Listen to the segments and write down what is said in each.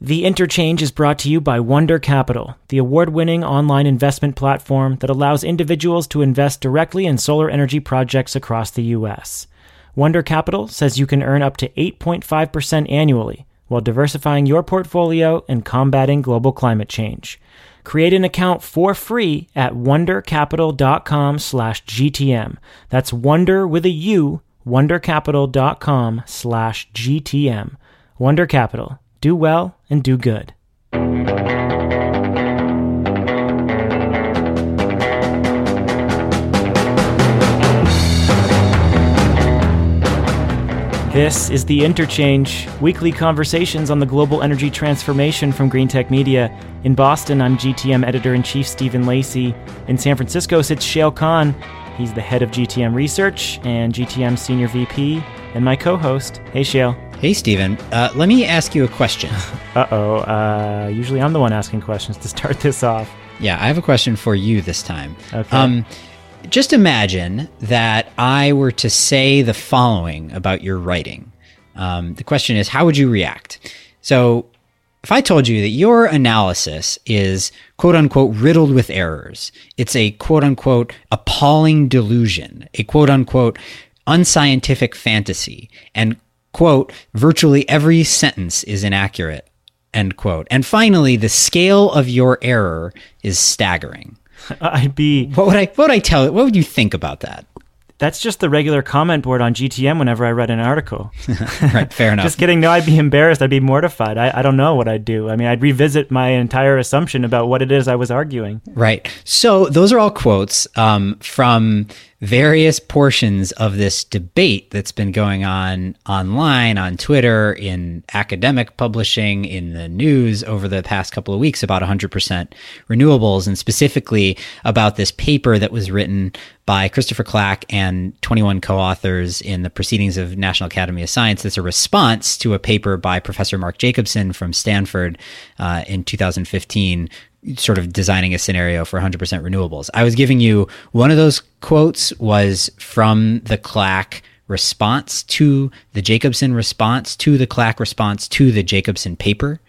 The Interchange is brought to you by Wunder Capital, the award winning online investment platform that allows individuals to invest directly in solar energy projects across the U.S. Wunder Capital says you can earn up to 8.5% annually while diversifying your portfolio and combating global climate change. Create an account for free at wundercapital.com slash GTM. That's wonder with a U, wundercapital.com slash GTM. Wunder Capital do well and do good. This is The Interchange, weekly conversations on the global energy transformation from Greentech Media. In Boston, I'm GTM editor in chief Stephen Lacey. In San Francisco sits Shayle Khan. He's the head of GTM Research and GTM Senior VP, and my co host. Hey, Shayle. Hey, Stephen. Uh, let me ask you a question. Uh-oh. Uh Usually I'm the one asking questions to start this off. Yeah, I have a question for you this time. Okay. Um, just imagine that I were to say the following about your writing. Um, the question is, how would you react? So, if I told you that your analysis is quote unquote riddled with errors, it's a quote unquote appalling delusion, a quote unquote unscientific fantasy, and quote, virtually every sentence is inaccurate, end quote. And finally, the scale of your error is staggering. I'd be. What would I? What would I tell? It? What would you think about that? That's just the regular comment board on GTM whenever I read an article. right, fair enough. just kidding. No, I'd be embarrassed. I'd be mortified. I, I don't know what I'd do. I mean, I'd revisit my entire assumption about what it is I was arguing. Right. So those are all quotes um, from various portions of this debate that's been going on online, on Twitter, in academic publishing, in the news over the past couple of weeks about 100% renewables, and specifically about this paper that was written by Christopher Clack and 21 co authors in the Proceedings of National Academy of Science. That's a response to a paper by Professor Mark Jacobson from Stanford uh, in 2015 sort of designing a scenario for 100% renewables. I was giving you one of those quotes was from the Clack response to the Jacobson response to the Clack response to the Jacobson paper.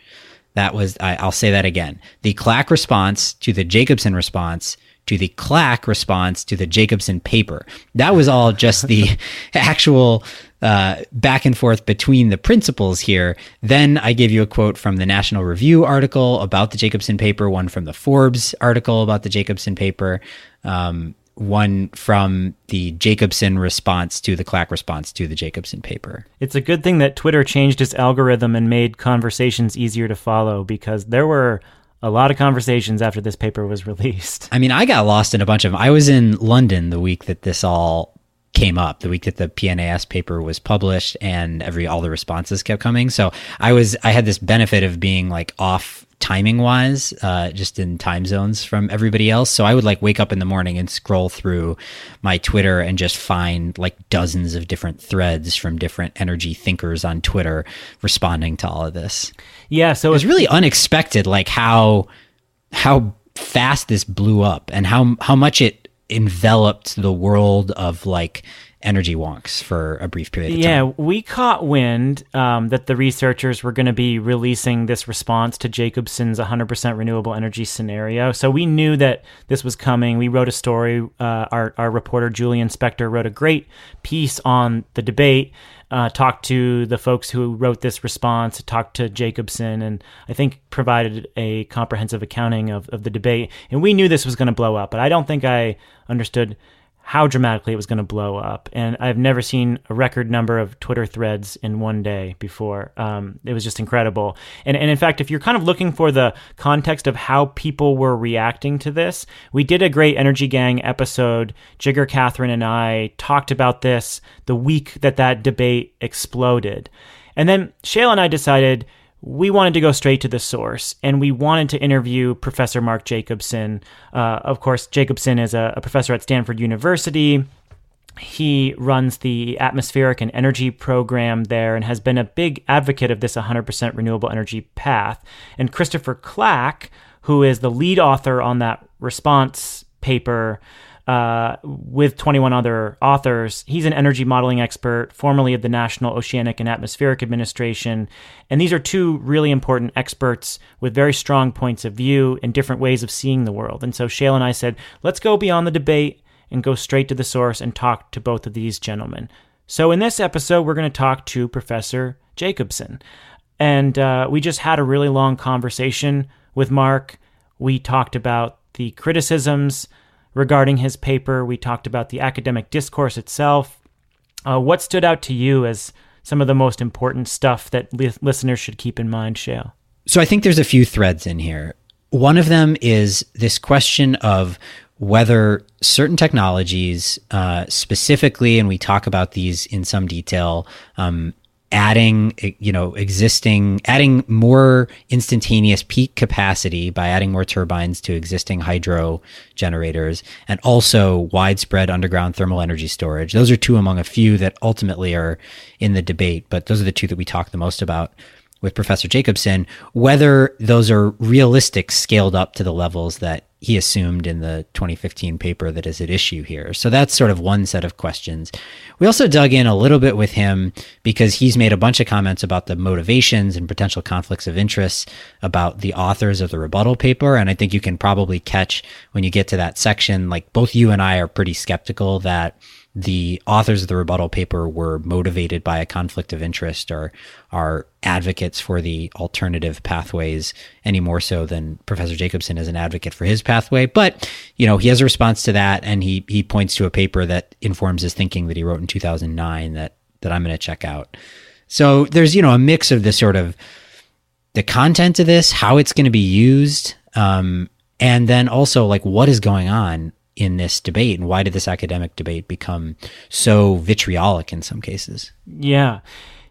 That was, I, will say that again. The Clack response to the Jacobson response to the Clack response to the Jacobson paper. That was all just the actual uh, back and forth between the principals here. Then I gave you a quote from the National Review article about the Jacobson paper, one from the Forbes article about the Jacobson paper, um, one from the Jacobson response to the Clack response to the Jacobson paper. It's a good thing that Twitter changed its algorithm and made conversations easier to follow because there were a lot of conversations after this paper was released. I mean, I got lost in a bunch of. I was in London the week that this all came up the week that the PNAS paper was published and every all the responses kept coming. So I was I had this benefit of being like off timing wise, uh, just in time zones from everybody else. So I would like wake up in the morning and scroll through my Twitter and just find like dozens of different threads from different energy thinkers on Twitter responding to all of this. Yeah, so it was really unexpected, like how how fast this blew up and how how much it enveloped the world of like energy wonks for a brief period of yeah, time. Yeah, we caught wind um, that the researchers were going to be releasing this response to Jacobson's 100% renewable energy scenario. So we knew that this was coming. We wrote a story. Uh, our, our reporter, Julian Spector, wrote a great piece on the debate. Uh, talked to the folks who wrote this response, talked to Jacobson, and I think provided a comprehensive accounting of, of the debate. And we knew this was going to blow up, but I don't think I understood how dramatically it was going to blow up. And I've never seen a record number of Twitter threads in one day before. Um, it was just incredible. And, and in fact, if you're kind of looking for the context of how people were reacting to this, we did a great Energy Gang episode. Jigar Katherine and I talked about this the week that that debate exploded. And then Shayle and I decided we wanted to go straight to the source and we wanted to interview Professor Mark Jacobson. Uh, of course, Jacobson is a, a, professor at Stanford University. He runs the atmospheric and energy program there and has been a big advocate of this 100% renewable energy path. And Christopher Clack, who is the lead author on that response paper, uh, with 21 other authors. He's an energy modeling expert, formerly of the National Oceanic and Atmospheric Administration. And these are two really important experts with very strong points of view and different ways of seeing the world. And so Shayle and I said, let's go beyond the debate and go straight to the source and talk to both of these gentlemen. So in this episode, we're going to talk to Professor Jacobson. And uh, we just had a really long conversation with Mark. We talked about the criticisms regarding his paper. We talked about the academic discourse itself. Uh, what stood out to you as some of the most important stuff that li- listeners should keep in mind, Shayle? So I think there's a few threads in here. One of them is this question of whether certain technologies, uh, specifically, and we talk about these in some detail, um, adding you know existing adding more instantaneous peak capacity by adding more turbines to existing hydro generators and also widespread underground thermal energy storage. Those are two among a few that ultimately are in the debate but those are the two that we talk the most about with Professor Jacobson, whether those are realistic scaled up to the levels that he assumed in the 2015 paper that is at issue here. So that's sort of one set of questions. We also dug in a little bit with him because he's made a bunch of comments about the motivations and potential conflicts of interest about the authors of the rebuttal paper. And I think you can probably catch when you get to that section, like both you and I are pretty skeptical that the authors of the rebuttal paper were motivated by a conflict of interest or are advocates for the alternative pathways any more so than Professor Jacobson is an advocate for his pathway. But, you know, he has a response to that and he, he points to a paper that informs his thinking that he wrote in 2009 that, that I'm going to check out. So there's, you know, a mix of the sort of the content of this, how it's going to be used, um, and then also like what is going on in this debate and why did this academic debate become so vitriolic in some cases? Yeah.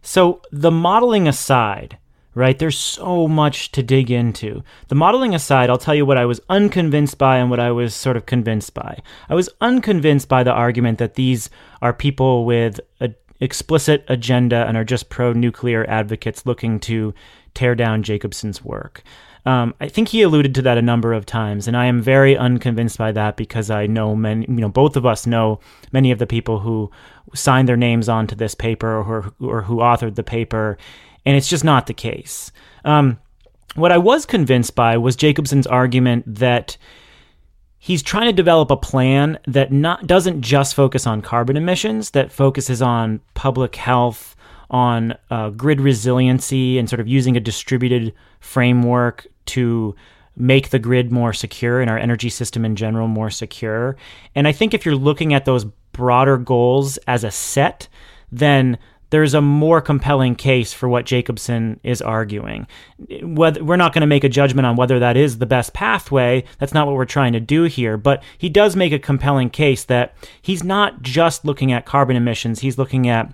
So the modeling aside right there's so much to dig into. The modeling aside i'll tell you what i was unconvinced by and what i was sort of convinced by. I was unconvinced by the argument that these are people with an explicit agenda and are just pro-nuclear advocates looking to tear down jacobson's work um, I think he alluded to that a number of times, and I am very unconvinced by that because I know many, you know, both of us know many of the people who signed their names onto this paper or, or who authored the paper, and it's just not the case. Um, what I was convinced by was Jacobson's argument that he's trying to develop a plan that not doesn't just focus on carbon emissions, that focuses on public health, on uh, grid resiliency, and sort of using a distributed framework to make the grid more secure and our energy system in general more secure. And I think if you're looking at those broader goals as a set, then there's a more compelling case for what Jacobson is arguing. We're not going to make a judgment on whether that is the best pathway. That's not what we're trying to do here. But he does make a compelling case that he's not just looking at carbon emissions, he's looking at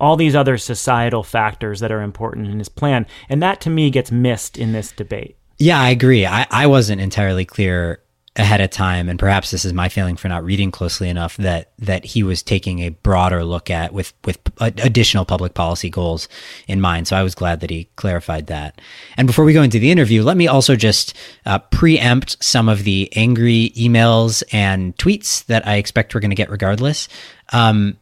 all these other societal factors that are important in his plan. And that to me gets missed in this debate. Yeah, I agree. I, I wasn't entirely clear ahead of time, and perhaps this is my feeling for not reading closely enough that that he was taking a broader look at with with additional public policy goals in mind. So I was glad that he clarified that. And before we go into the interview, let me also just uh, preempt some of the angry emails and tweets that I expect we're going to get regardless. Um,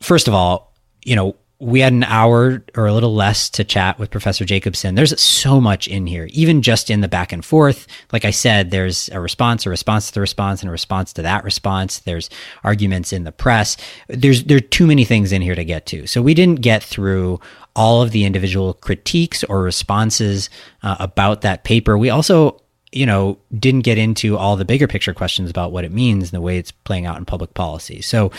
first of all, you know, we had an hour or a little less to chat with Professor Jacobson. There's so much in here, even just in the back and forth. Like I said, there's a response, a response to the response, and a response to that response. There's arguments in the press. There's there are too many things in here to get to. So we didn't get through all of the individual critiques or responses uh, about that paper. We also you know, didn't get into all the bigger picture questions about what it means and the way it's playing out in public policy. So,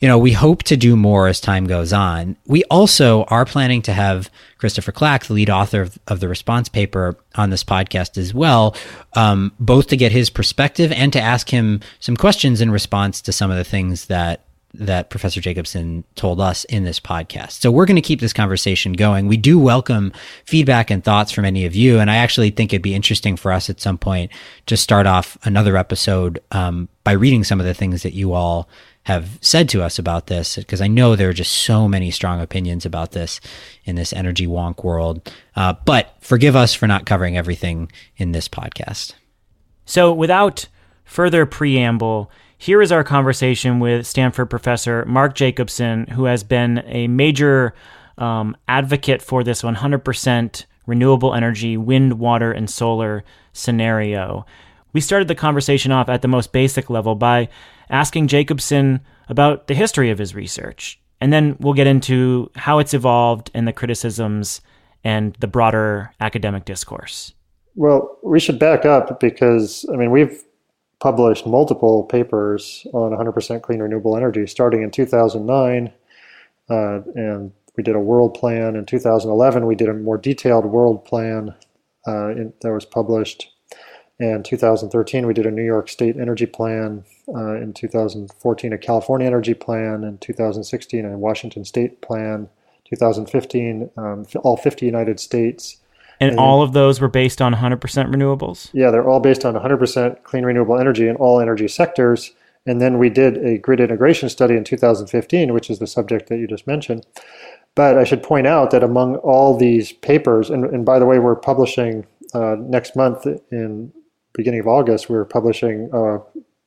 you know, we hope to do more as time goes on. We also are planning to have Christopher Clack, the lead author of, of the response paper, on this podcast as well, um, both to get his perspective and to ask him some questions in response to some of the things that that Professor Jacobson told us in this podcast. So we're going to keep this conversation going. We do welcome feedback and thoughts from any of you. And I actually think it'd be interesting for us at some point to start off another episode um, by reading some of the things that you all have said to us about this, because I know there are just so many strong opinions about this in this energy wonk world. Uh, but forgive us for not covering everything in this podcast. So without further preamble, Here is our conversation with Stanford professor Mark Jacobson, who has been a major um, advocate for this 100% renewable energy, wind, water, and solar scenario. We started the conversation off at the most basic level by asking Jacobson about the history of his research. And then we'll get into how it's evolved and the criticisms and the broader academic discourse. Well, we should back up because, I mean, we've published multiple papers on 100% clean renewable energy starting in 2009. Uh, and we did a world plan in 2011. We did a more detailed world plan uh, in, that was published. In 2013, we did a New York State energy plan. Uh, in 2014, a California energy plan. In 2016, a Washington State plan. 2015, um, all 50 United States. And, and all of those were based on 100% renewables? Yeah, they're all based on 100% clean renewable energy in all energy sectors. And then we did a grid integration study in 2015, which is the subject that you just mentioned. But I should point out that among all these papers, and, and by the way, we're publishing uh, next month in beginning of August, we're publishing a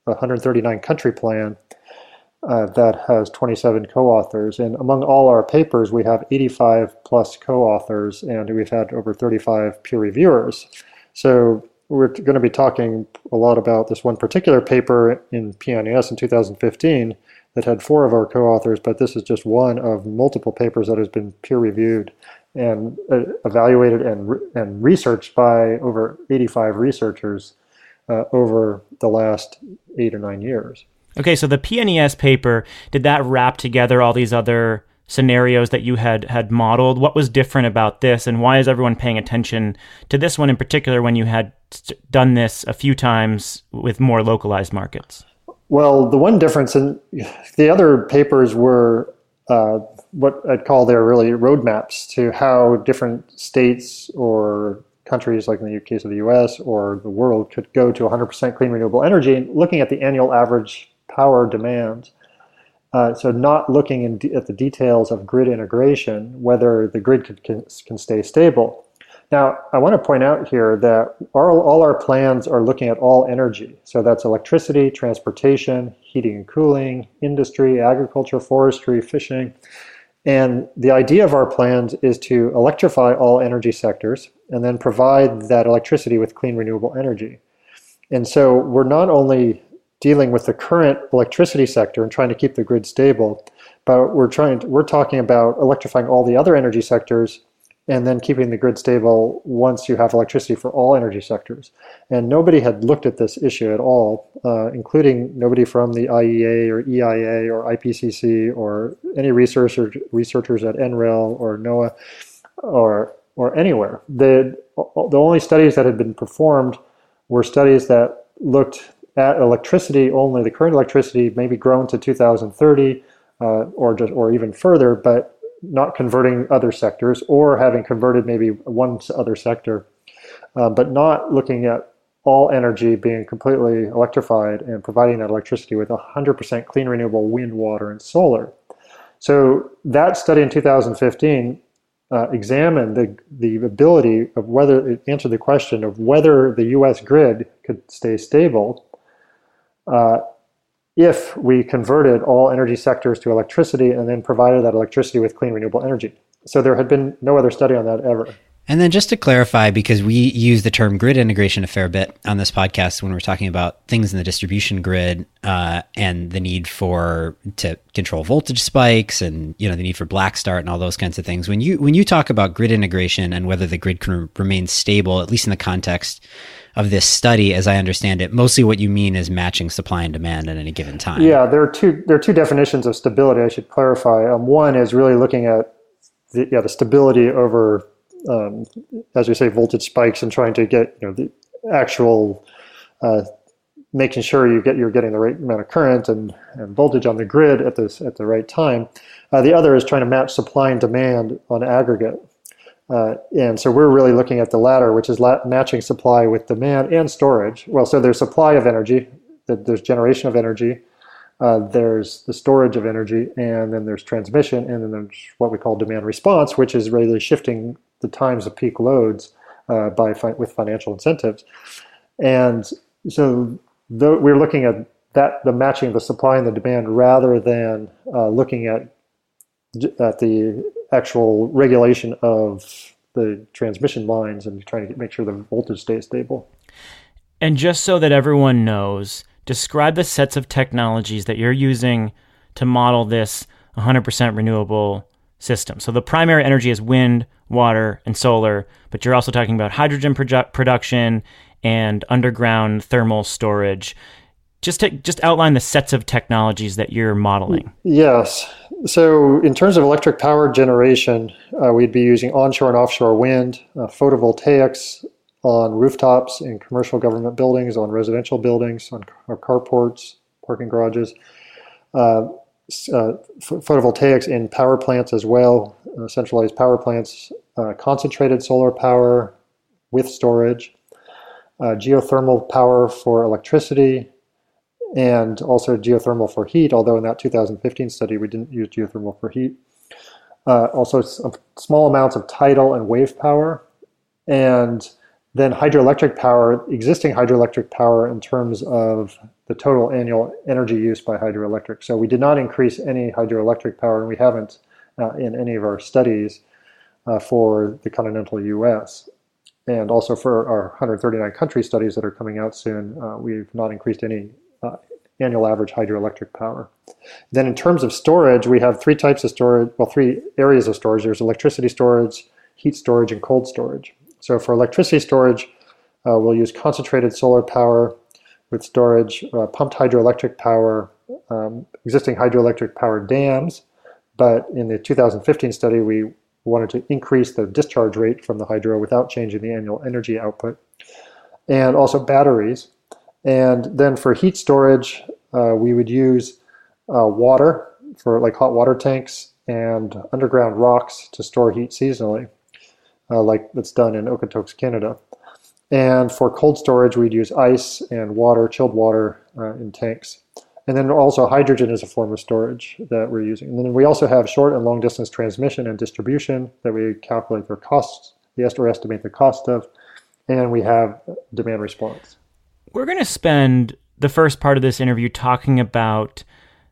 139 country plan uh, that has 27 co-authors. And among all our papers, we have 85 plus co-authors, and we've had over 35 peer reviewers. So we're going to be talking a lot about this one particular paper in PNAS in 2015 that had four of our co-authors, but this is just one of multiple papers that has been peer-reviewed and uh, evaluated and, re- and researched by over 85 researchers uh, over the last eight or nine years. Okay, so the PNAS paper, did that wrap together all these other scenarios that you had had modeled? What was different about this, and why is everyone paying attention to this one in particular when you had done this a few times with more localized markets? Well, the one difference in the other papers were uh, what I'd call their really roadmaps to how different states or countries, like in the case of the US or the world, could go to 100% clean renewable energy, looking at the annual average power demand. Uh, so not looking at the details of grid integration, whether the grid could, can, can stay stable. Now, I want to point out here that our, all our plans are looking at all energy. So that's electricity, transportation, heating and cooling, industry, agriculture, forestry, fishing. And the idea of our plans is to electrify all energy sectors and then provide that electricity with clean renewable energy. And so we're not only dealing with the current electricity sector and trying to keep the grid stable, but we're trying to, we're talking about electrifying all the other energy sectors and then keeping the grid stable once you have electricity for all energy sectors. And nobody had looked at this issue at all, uh, including nobody from the IEA or EIA or IPCC or any researchers researchers at NREL or NOAA or or anywhere. The the only studies that had been performed were studies that looked at electricity only, the current electricity maybe grown to 2030 uh, or just or even further, but not converting other sectors or having converted maybe one other sector, uh, but not looking at all energy being completely electrified and providing that electricity with 100% clean renewable wind, water, and solar. So that study in 2015 uh, examined the, the ability of whether it answered the question of whether the U.S. grid could stay stable uh, if we converted all energy sectors to electricity and then provided that electricity with clean renewable energy. So there had been no other study on that ever. And then just to clarify, because we use the term grid integration a fair bit on this podcast when we're talking about things in the distribution grid uh, and the need for to control voltage spikes and you know the need for black start and all those kinds of things. When you when you talk about grid integration and whether the grid can remain stable, at least in the context of this study, as I understand it, mostly what you mean is matching supply and demand at any given time. Yeah, there are two there are two definitions of stability. I should clarify. Um, one is really looking at the, yeah the stability over um, as we say, voltage spikes and trying to get you know the actual uh, making sure you get you're getting the right amount of current and, and voltage on the grid at this at the right time. Uh, the other is trying to match supply and demand on aggregate. Uh, and so we're really looking at the latter, which is la- matching supply with demand and storage. Well, so there's supply of energy, there's generation of energy, uh, there's the storage of energy, and then there's transmission, and then there's what we call demand response, which is really shifting the times of peak loads uh, by fi- with financial incentives. And so we're looking at that the matching of the supply and the demand rather than uh, looking at at the actual regulation of the transmission lines and trying to make sure the voltage stays stable. And just so that everyone knows, describe the sets of technologies that you're using to model this 100% renewable system. So the primary energy is wind, water, and solar, but you're also talking about hydrogen produ- production and underground thermal storage. Just to, just outline the sets of technologies that you're modeling. Yes. So in terms of electric power generation, uh, we'd be using onshore and offshore wind, uh, photovoltaics on rooftops in commercial government buildings, on residential buildings, on carports, parking garages. Uh, uh, photovoltaics in power plants as well, uh, centralized power plants, uh, concentrated solar power with storage, geothermal power for electricity, and also geothermal for heat, although in that 2015 study we didn't use geothermal for heat. Uh, also, small amounts of tidal and wave power, and then hydroelectric power, existing hydroelectric power in terms of the total annual energy use by hydroelectric. So we did not increase any hydroelectric power, and we haven't uh, in any of our studies uh, for the continental U.S. And also for our 139 country studies that are coming out soon, uh, we've not increased any uh, annual average hydroelectric power. Then in terms of storage, we have three types of storage, well, three areas of storage. There's electricity storage, heat storage, and cold storage. So for electricity storage, uh, we'll use concentrated solar power with storage, uh, pumped hydroelectric power, um, existing hydroelectric power dams. But in the 2015 study, we wanted to increase the discharge rate from the hydro without changing the annual energy output. And also batteries. And then for heat storage, uh, we would use uh, water for like hot water tanks and underground rocks to store heat seasonally uh, like it's done in Okotoks, Canada. And for cold storage, we'd use ice and water, chilled water uh, in tanks. And then also hydrogen is a form of storage that we're using. And then we also have short and long distance transmission and distribution that we calculate their costs, the or estimate the cost of. And we have demand response. We're going to spend the first part of this interview talking about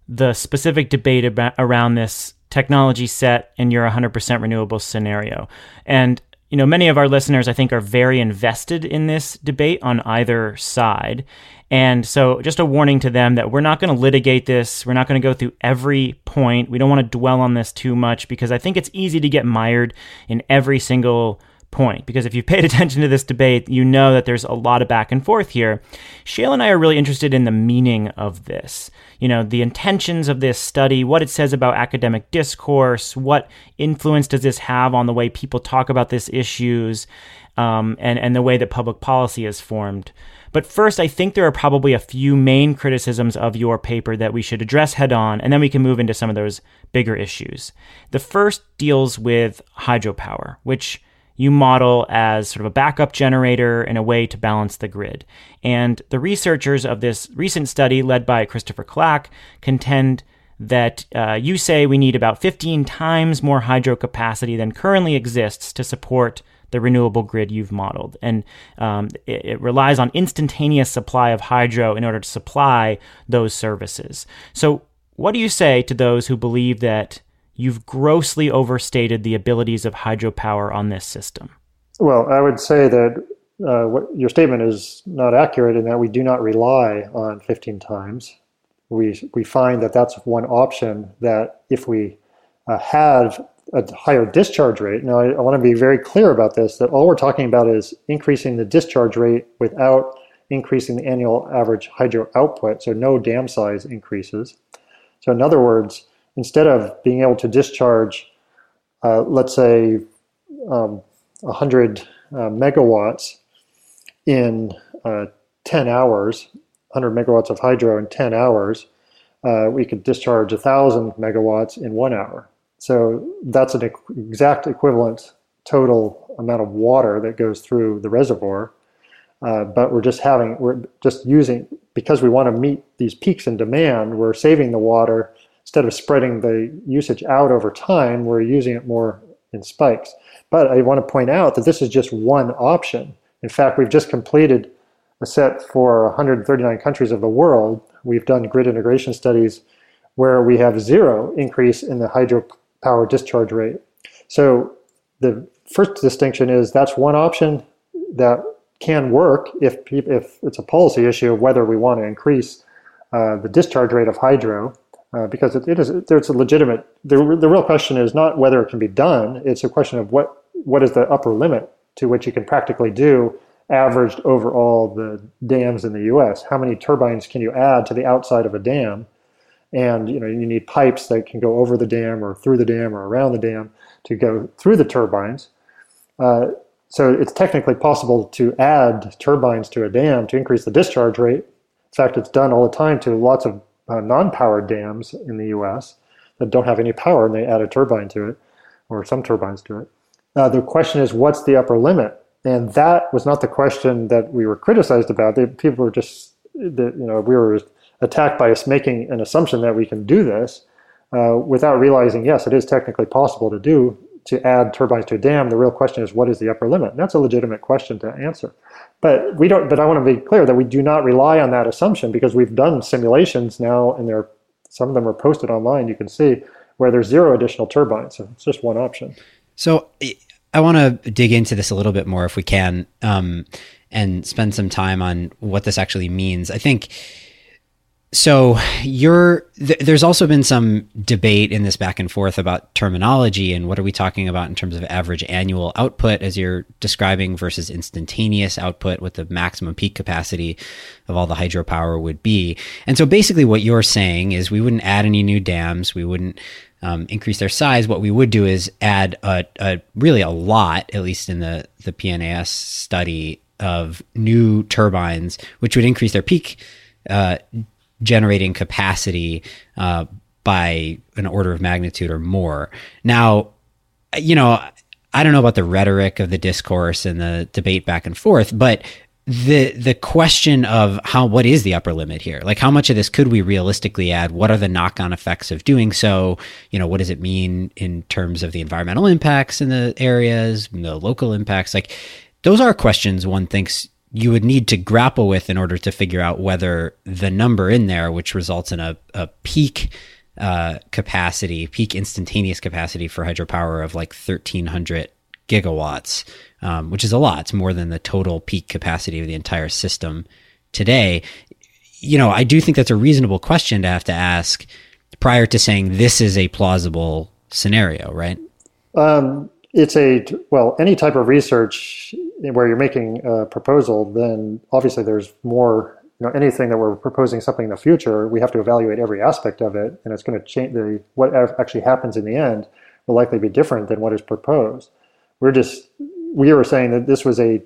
the specific debate about, around this technology set and your 100% renewable scenario. And you know, many of our listeners, I think, are very invested in this debate on either side. And so, just a warning to them that we're not going to litigate this. We're not going to go through every point. We don't want to dwell on this too much because I think it's easy to get mired in every single point because if you've paid attention to this debate, you know that there's a lot of back and forth here. Shayle and I are really interested in the meaning of this. You know, the intentions of this study, what it says about academic discourse, what influence does this have on the way people talk about these issues, um, and, and the way that public policy is formed. But first, I think there are probably a few main criticisms of your paper that we should address head on, and then we can move into some of those bigger issues. The first deals with hydropower, which you model as sort of a backup generator and a way to balance the grid. And the researchers of this recent study, led by Christopher Clack, contend that uh, you say we need about 15 times more hydro capacity than currently exists to support the renewable grid you've modeled. And um, it, it, relies on instantaneous supply of hydro in order to supply those services. So, what do you say to those who believe that you've grossly overstated the abilities of hydropower on this system. Well, I would say that uh, what, your statement is not accurate in that we do not rely on 15 times. We, we find that that's one option that if we uh, have a higher discharge rate, now I, I want to be very clear about this, that all we're talking about is increasing the discharge rate without increasing the annual average hydro output, so no dam size increases. So in other words, instead of being able to discharge, uh, let's say, um, 100 uh, megawatts in uh, 10 hours, 100 megawatts of hydro in 10 hours, uh, we could discharge 1,000 megawatts in one hour. So that's an exact equivalent total amount of water that goes through the reservoir. Uh, but we're just having, we're just using, because we want to meet these peaks in demand, we're saving the water instead of spreading the usage out over time, we're using it more in spikes. But I want to point out that this is just one option. In fact, we've just completed a set for 139 countries of the world. We've done grid integration studies where we have zero increase in the hydropower discharge rate. So the first distinction is that's one option that can work if if it's a policy issue of whether we want to increase uh, the discharge rate of hydro uh, because it, it is there's a legitimate the, the real question is not whether it can be done. It's a question of what what is the upper limit to which you can practically do averaged over all the dams in the US how many turbines can you add to the outside of a dam? And you know you need pipes that can go over the dam or through the dam or around the dam to go through the turbines. Uh, so it's technically possible to add turbines to a dam to increase the discharge rate. In fact it's done all the time to lots of uh, non-powered dams in the us that don't have any power and they add a turbine to it or some turbines to it. Uh, the question is what's the upper limit? And that was not the question that we were criticized about. The, people were just that you know we were attacked by us making an assumption that we can do this uh, without realizing, yes, it is technically possible to do to add turbines to a dam. The real question is, what is the upper limit? And that's a legitimate question to answer. But we don't. But I want to be clear that we do not rely on that assumption because we've done simulations now, and there some of them are posted online. You can see where there's zero additional turbines. So it's just one option. So I want to dig into this a little bit more if we can, um, and spend some time on what this actually means. I think so you're th- there's also been some debate in this back and forth about terminology and what are we talking about in terms of average annual output as you're describing versus instantaneous output what the maximum peak capacity of all the hydropower would be. And so basically what you're saying is we wouldn't add any new dams. We wouldn't um, increase their size. What we would do is add a, a really a lot at least in the the pnas study of new turbines which would increase their peak uh, generating capacity uh, by an order of magnitude or more. Now, you know, I don't know about the rhetoric of the discourse and the debate back and forth, but the the question of how what is the upper limit here? Like how much of this could we realistically add? What are the knock-on effects of doing so? You know what does it mean in terms of the environmental impacts in the areas the local impacts? Like those are questions one thinks you would need to grapple with in order to figure out whether the number in there, which results in a, a peak uh, capacity, peak instantaneous capacity for hydropower of like 1300 gigawatts, um, which is a lot. It's more than the total peak capacity of the entire system today. You know, I do think that's a reasonable question to have to ask prior to saying this is a plausible scenario, right? Um, it's a well any type of research where you're making a proposal then obviously there's more you know anything that we're proposing something in the future we have to evaluate every aspect of it and it's going to change the what actually happens in the end will likely be different than what is proposed. We're just we were saying that this was a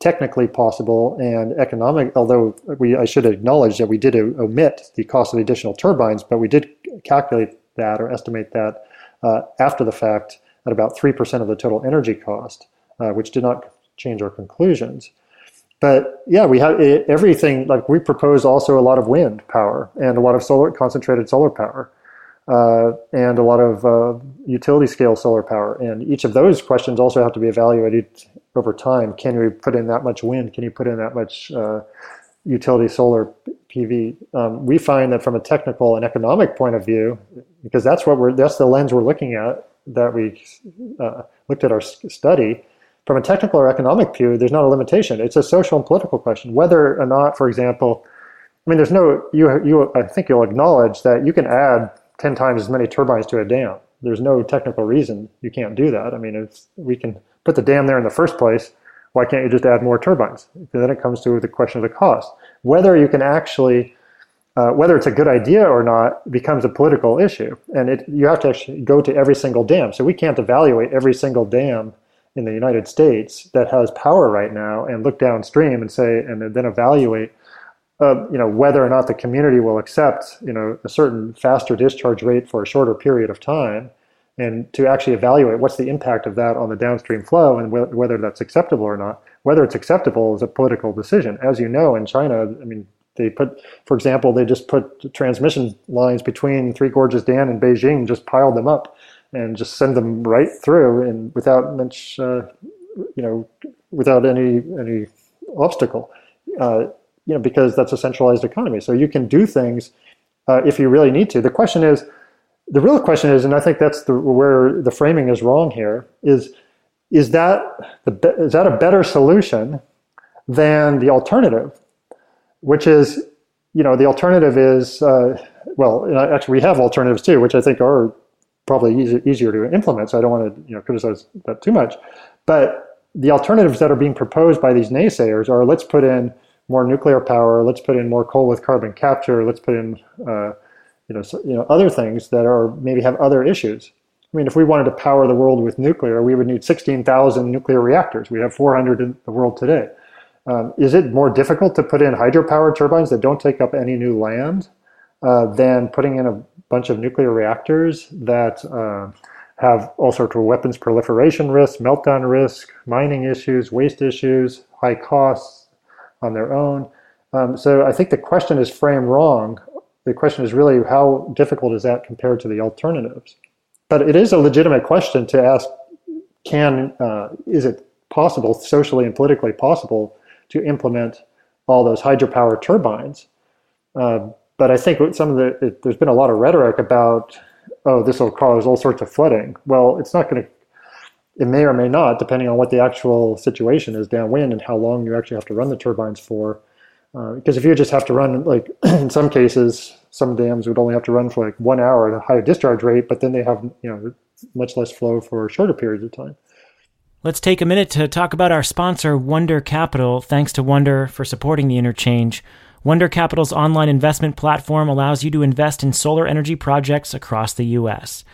technically possible and economic although we i should acknowledge that we did omit the cost of additional turbines but we did calculate that or estimate that uh, after the fact at about 3% of the total energy cost, uh, which did not change our conclusions. But yeah, we have everything, like we propose also a lot of wind power and a lot of solar, concentrated solar power. Uh, and a lot of uh, utility scale solar power. And each of those questions also have to be evaluated over time. Can we put in that much wind? Can you put in that much uh, utility solar PV? Um, we find that from a technical and economic point of view, because that's what we're that's the lens we're looking at that we uh, looked at our study, from a technical or economic view, there's not a limitation. It's a social and political question. Whether or not, for example, I mean, there's no, you, you, I think you'll acknowledge that you can add 10 times as many turbines to a dam. There's no technical reason you can't do that. I mean, it's, we can put the dam there in the first place. Why can't you just add more turbines? And then it comes to the question of the cost. Whether you can actually uh, whether it's a good idea or not becomes a political issue. And it, you have to actually go to every single dam. So we can't evaluate every single dam in the United States that has power right now and look downstream and say, and then evaluate, uh, you know, whether or not the community will accept, you know, a certain faster discharge rate for a shorter period of time. And to actually evaluate what's the impact of that on the downstream flow and wh- whether that's acceptable or not. Whether it's acceptable is a political decision. As you know, in China, I mean, they put, for example, they just put transmission lines between Three Gorges Dam and Beijing, just piled them up, and just send them right through, and without much, uh, you know, without any any obstacle. uh, you know, because that's a centralized economy. So you can do things uh, if you really need to. The question is, the real question is, and I think that's the, where the framing is wrong here, is is that the is that a better solution than the alternative, which is, you know, the alternative is, uh, well, actually we have alternatives too, which I think are probably easy, easier to implement. So I don't want to, you know, criticize that too much, but the alternatives that are being proposed by these naysayers are let's put in more nuclear power, let's put in more coal with carbon capture, let's put in uh, you know, so, you know other things that are maybe have other issues. I mean, if we wanted to power the world with nuclear, we would need 16,000 nuclear reactors. We have 400 in the world today. Um, is it more difficult to put in hydropower turbines that don't take up any new land uh, than putting in a bunch of nuclear reactors that uh, have all sorts of weapons proliferation risk, meltdown risk, mining issues, waste issues, high costs on their own? Um, so I think the question is framed wrong. The question is really how difficult is that compared to the alternatives? But it is a legitimate question to ask: Can uh, is it possible, socially and politically possible, to implement all those hydropower turbines. Uh, but I think some of the it, there's been a lot of rhetoric about oh this will cause all sorts of flooding. Well, it's not going to. It may or may not, depending on what the actual situation is downwind and how long you actually have to run the turbines for. Uh, because if you just have to run, like in some cases, some dams would only have to run for like one hour at a high discharge rate, but then they have you know much less flow for shorter periods of time. Let's take a minute to talk about our sponsor, Wunder Capital. Thanks to Wunder for supporting the interchange. Wunder Capital's online investment platform allows you to invest in solar energy projects across the U.S.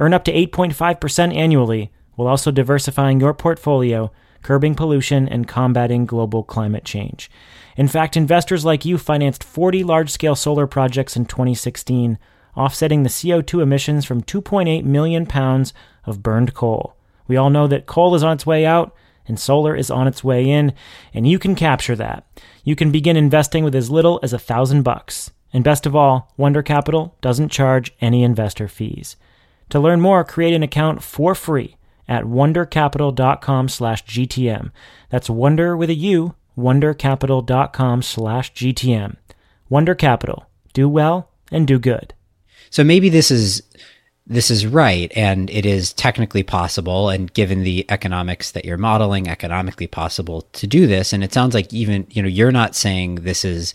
Earn up to 8.5% annually while also diversifying your portfolio, curbing pollution, and combating global climate change. In fact, investors like you financed 40 large scale solar projects in 2016, offsetting the CO2 emissions from 2.8 million pounds of burned coal. We all know that coal is on its way out and solar is on its way in, and you can capture that. You can begin investing with as little as a thousand bucks. And best of all, Wunder Capital doesn't charge any investor fees. To learn more, create an account for free at wundercapital.com slash GTM. That's wonder with a U, wundercapital.com slash GTM. Wunder Capital. Do well and do good. So maybe this is this is right and it is technically possible and given the economics that you're modeling economically possible to do this. And it sounds like even you know you're not saying this is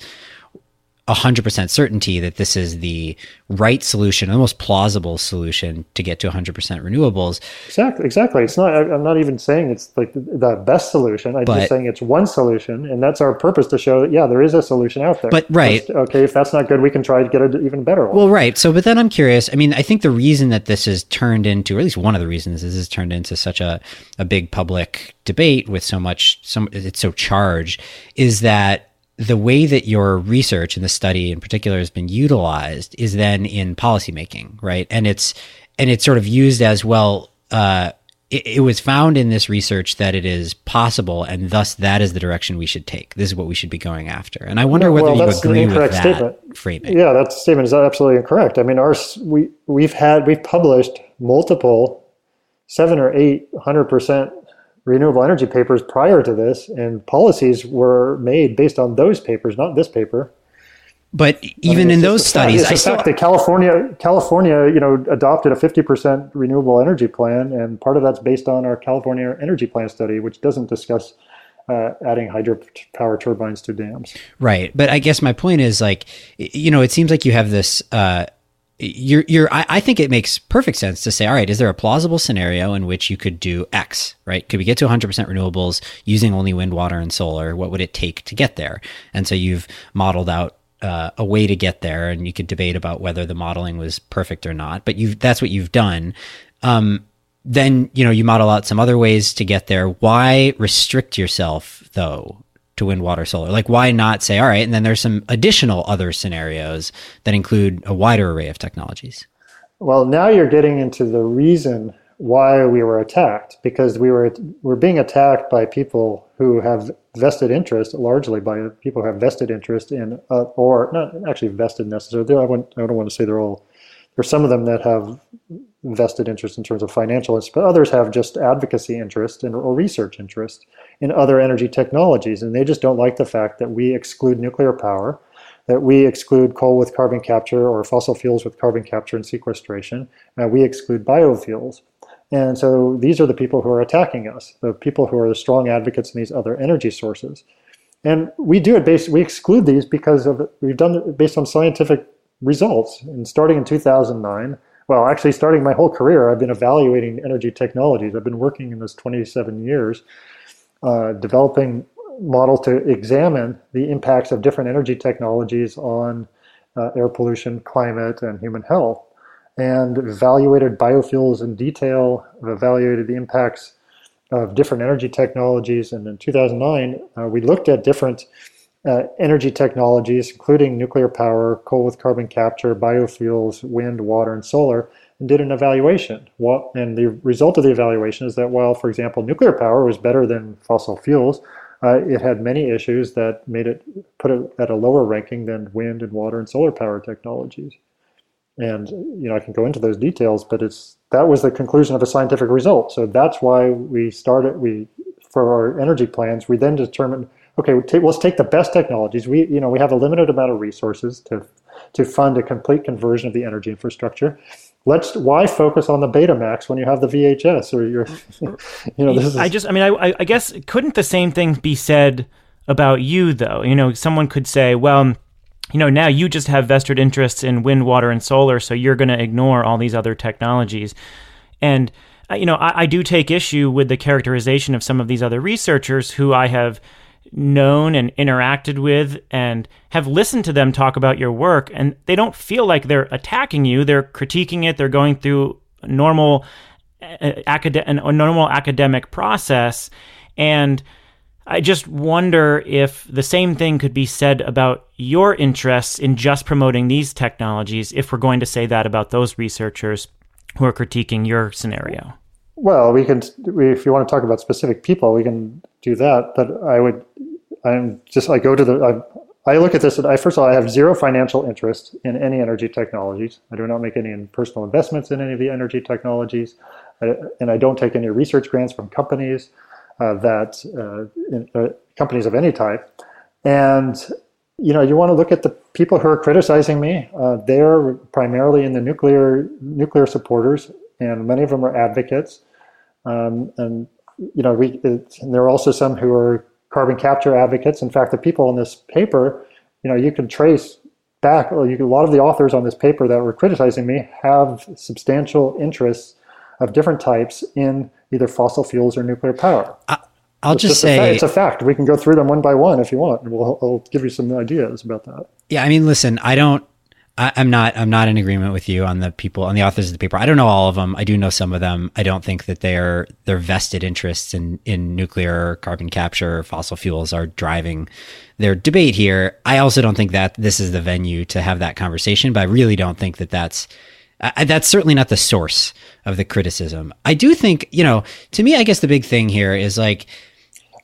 100% certainty that this is the right solution, the most plausible solution to get to 100% renewables. Exactly. Exactly. It's not. I'm not even saying it's like the best solution. I'm but, just saying it's one solution, and that's our purpose to show that yeah, there is a solution out there. But right. okay, if that's not good, we can try to get an even better one. Well, right. So, but then I'm curious. I mean, I think the reason that this is turned into, or at least one of the reasons, this is turned into such a a big public debate with so much, so it's so charged, is that the way that your research and the study in particular has been utilized is then in policymaking, right? And it's and it's sort of used as well. Uh, it, it, was found in this research that it is possible, and thus that is the direction we should take. This is what we should be going after. And I wonder whether well, you agree with that statement. framing. Yeah, that statement is absolutely incorrect. I mean, our we we've had we've published multiple seven or eight hundred percent renewable energy papers prior to this, and policies were made based on those papers, not this paper. But even I mean, in those studies, it's I saw fact that California, California, you know, adopted a 50% renewable energy plan, and part of that's based on our California energy plan study, which doesn't discuss uh, adding hydropower turbines to dams. Right, but I guess my point is like, you know, it seems like you have this uh, you're you're I, I, think it makes perfect sense to say all right is there a plausible scenario in which you could do x right? Could we get to 100% renewables using only wind water and solar? What would it take to get there? And so you've modeled out uh, a way to get there and you could debate about whether the modeling was perfect or not but you that's what you've done. Um, then you know you model out some other ways to get there. Why restrict yourself though to wind, water, solar? Like, why not say, all right, and then there's some additional other scenarios that include a wider array of technologies? Well, now you're getting into the reason why we were attacked because we were we're being attacked by people who have vested interest, largely by people who have vested interest in, uh, or not actually vested necessarily. I, I don't want to say they're all. There's some of them that have vested interest in terms of financial interest, but others have just advocacy interest and, or research interest in other energy technologies. And they just don't like the fact that we exclude nuclear power, that we exclude coal with carbon capture or fossil fuels with carbon capture and sequestration, and we exclude biofuels. And so these are the people who are attacking us, the people who are the strong advocates in these other energy sources. And we do it based, we exclude these because of, we've done it based on scientific results. And starting in 2009, well, actually starting my whole career, I've been evaluating energy technologies. I've been working in this 27 years, uh, developing models to examine the impacts of different energy technologies on uh, air pollution, climate, and human health and evaluated biofuels in detail, evaluated the impacts of different energy technologies. And in 2009, uh, we looked at different uh, energy technologies, including nuclear power, coal with carbon capture, biofuels, wind, water, and solar, and did an evaluation. And the result of the evaluation is that while, for example, nuclear power was better than fossil fuels, uh, it had many issues that made it put it at a lower ranking than wind and water and solar power technologies and you know I can go into those details, but it's that was the conclusion of a scientific result. So that's why we started we for our energy plans. We then determined okay, let's take the best technologies. We you know we have a limited amount of resources to to fund a complete conversion of the energy infrastructure. Let's why focus on the Betamax when you have the VHS or you're you know this is I just I mean I I guess couldn't the same thing be said about you though? You know, someone could say, well you know, now you just have vested interests in wind, water, and solar, so you're going to ignore all these other technologies. And, uh, you know, I, I, do take issue with the characterization of some of these other researchers who I have known and interacted with and have listened to them talk about your work, and they don't feel like they're attacking you. They're critiquing it, they're going through normal, uh, acad- a normal academic process. And, I just wonder if the same thing could be said about your interests in just promoting these technologies if we're going to say that about those researchers who are critiquing your scenario. Well, we can, if you want to talk about specific people, we can do that. But I would, I'm just, I go to the, I, I look at this, and I, first of all, I have zero financial interest in any energy technologies. I do not make any personal investments in any of the energy technologies, I, and I don't take any research grants from companies uh, that uh, in, uh, companies of any type. And you know, you want to look at the people who are criticizing me. Uh, they're primarily in the nuclear nuclear supporters, and many of them are advocates. Um, and you know, we it, and there are also some who are carbon capture advocates. In fact, the people in this paper, you know, you can trace back. Well, you, a lot of the authors on this paper that were criticizing me have substantial interests of different types in either fossil fuels or nuclear power. I, will just, just say a it's a fact. We can go through them one by one if you want, and we'll I'll give you some ideas about that. Yeah, I mean, listen, I don't. I, am not. I'm not in agreement with you on the people on the authors of the paper. I don't know all of them. I do know some of them. I don't think that their their vested interests in in nuclear, carbon capture, fossil fuels are driving their debate here. I also don't think that this is the venue to have that conversation. But I really don't think that that's I, that's certainly not the source of the criticism. I do think, you know, to me, I guess the big thing here is like,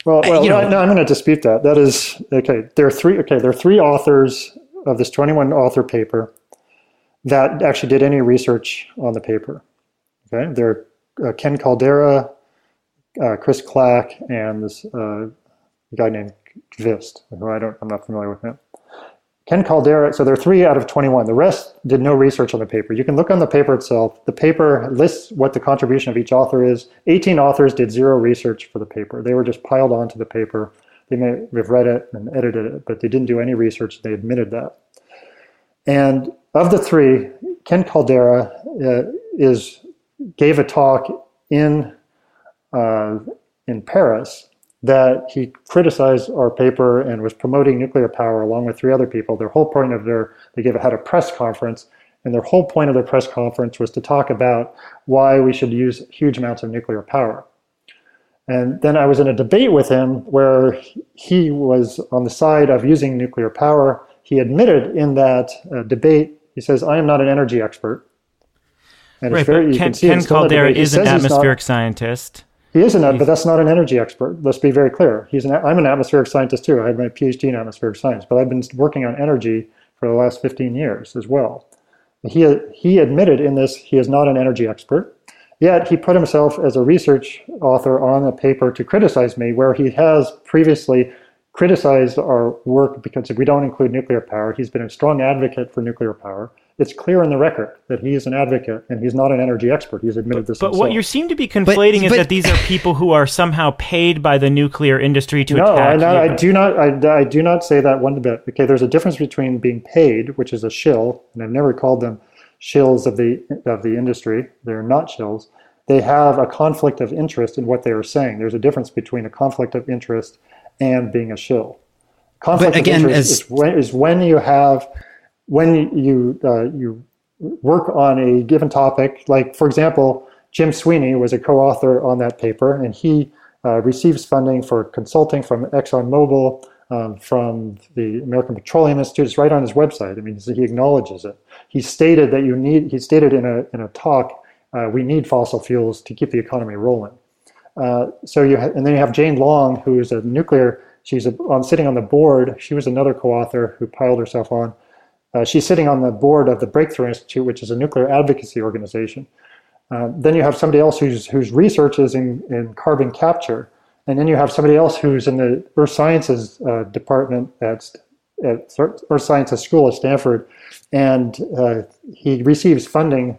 well, well, you know, no, I'm going to dispute that. That is okay. There are three. Okay, there are three authors of this 21 author paper that actually did any research on the paper. Okay, there are uh, Ken Caldeira, uh, Chris Clack, and this uh, guy named Qvist, who I don't, I'm not familiar with him. Ken Caldeira, so there are three out of 21. The rest did no research on the paper. You can look on the paper itself. The paper lists what the contribution of each author is. 18 authors did zero research for the paper. They were just piled onto the paper. They may have read it and edited it, but they didn't do any research. They admitted that. And of the three, Ken Caldeira uh, is gave a talk in uh, in Paris that he criticized our paper and was promoting nuclear power along with three other people. Their whole point of their, they gave had a press conference, and their whole point of their press conference was to talk about why we should use huge amounts of nuclear power. And then I was in a debate with him where he was on the side of using nuclear power. He admitted in that uh, debate, he says, I am not an energy expert. And right, very, Ken, Ken Caldeira is an atmospheric not, scientist. He is an, but that's not an energy expert. Let's be very clear. He's an, I'm an atmospheric scientist too. I have my PhD in atmospheric science, but I've been working on energy for the last 15 years as well. He, he admitted in this he is not an energy expert. Yet he put himself as a research author on a paper to criticize me, where he has previously criticized our work because if we don't include nuclear power. He's been a strong advocate for nuclear power it's clear in the record that he is an advocate and he's not an energy expert. He's admitted this. But himself. what you seem to be conflating but, is but, that these are people who are somehow paid by the nuclear industry to no, attack. No, I, I do not. I, I do not say that one bit. Okay, there's a difference between being paid, which is a shill, and I've never called them shills of the of the industry. They're not shills. They have a conflict of interest in what they are saying. There's a difference between a conflict of interest and being a shill. Conflict but again, of interest as... is, when, is when you have when you uh, you work on a given topic, like for example, Jim Sweeney was a co-author on that paper, and he uh, receives funding for consulting from ExxonMobil, um, from the American Petroleum Institute. It's right on his website. I mean, he acknowledges it. He stated that you need. He stated in a in a talk, uh, we need fossil fuels to keep the economy rolling. Uh, so you ha- and then you have Jane Long, who is a nuclear. She's a, on sitting on the board. She was another co-author who piled herself on uh, she's sitting on the board of the Breakthrough Institute, which is a nuclear advocacy organization. Uh, then you have somebody else who's, whose research is in, in carbon capture, and then you have somebody else who's in the Earth Sciences uh, department at at Earth Sciences School at Stanford, and uh, he receives funding.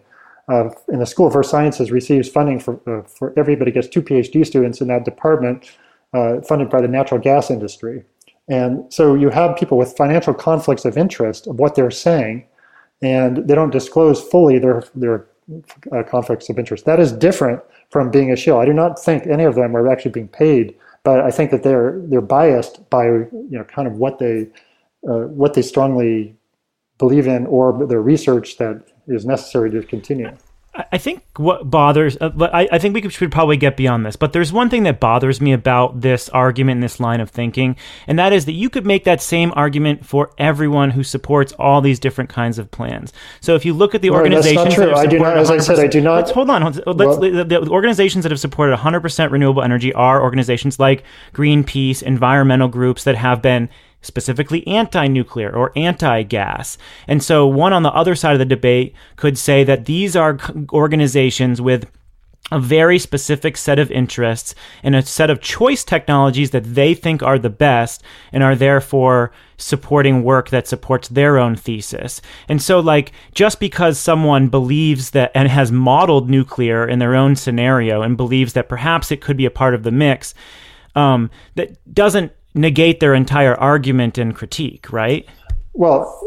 in the School of Earth Sciences, receives funding for uh, for everybody gets two PhD students in that department, uh, funded by the natural gas industry. And so you have people with financial conflicts of interest of what they're saying, and they don't disclose fully their their uh, conflicts of interest. That is different from being a shill. I do not think any of them are actually being paid, but I think that they're they're biased by you know kind of what they uh, what they strongly believe in or the research that is necessary to continue. I think what bothers, uh, I, I think we should probably get beyond this, but there's one thing that bothers me about this argument and this line of thinking, and that is that you could make that same argument for everyone who supports all these different kinds of plans. So if you look at the organizations, that's not true. I do not, as I said, I do not. Let's hold on. Let's, well, the, the organizations that have supported 100% renewable energy are organizations like Greenpeace, environmental groups that have been specifically anti nuclear or anti gas. And so, one on the other side of the debate could say that these are organizations with a very specific set of interests and a set of choice technologies that they think are the best and are therefore supporting work that supports their own thesis. And so, like, just because someone believes that and has modeled nuclear in their own scenario and believes that perhaps it could be a part of the mix, um, that doesn't negate their entire argument and critique, right? Well,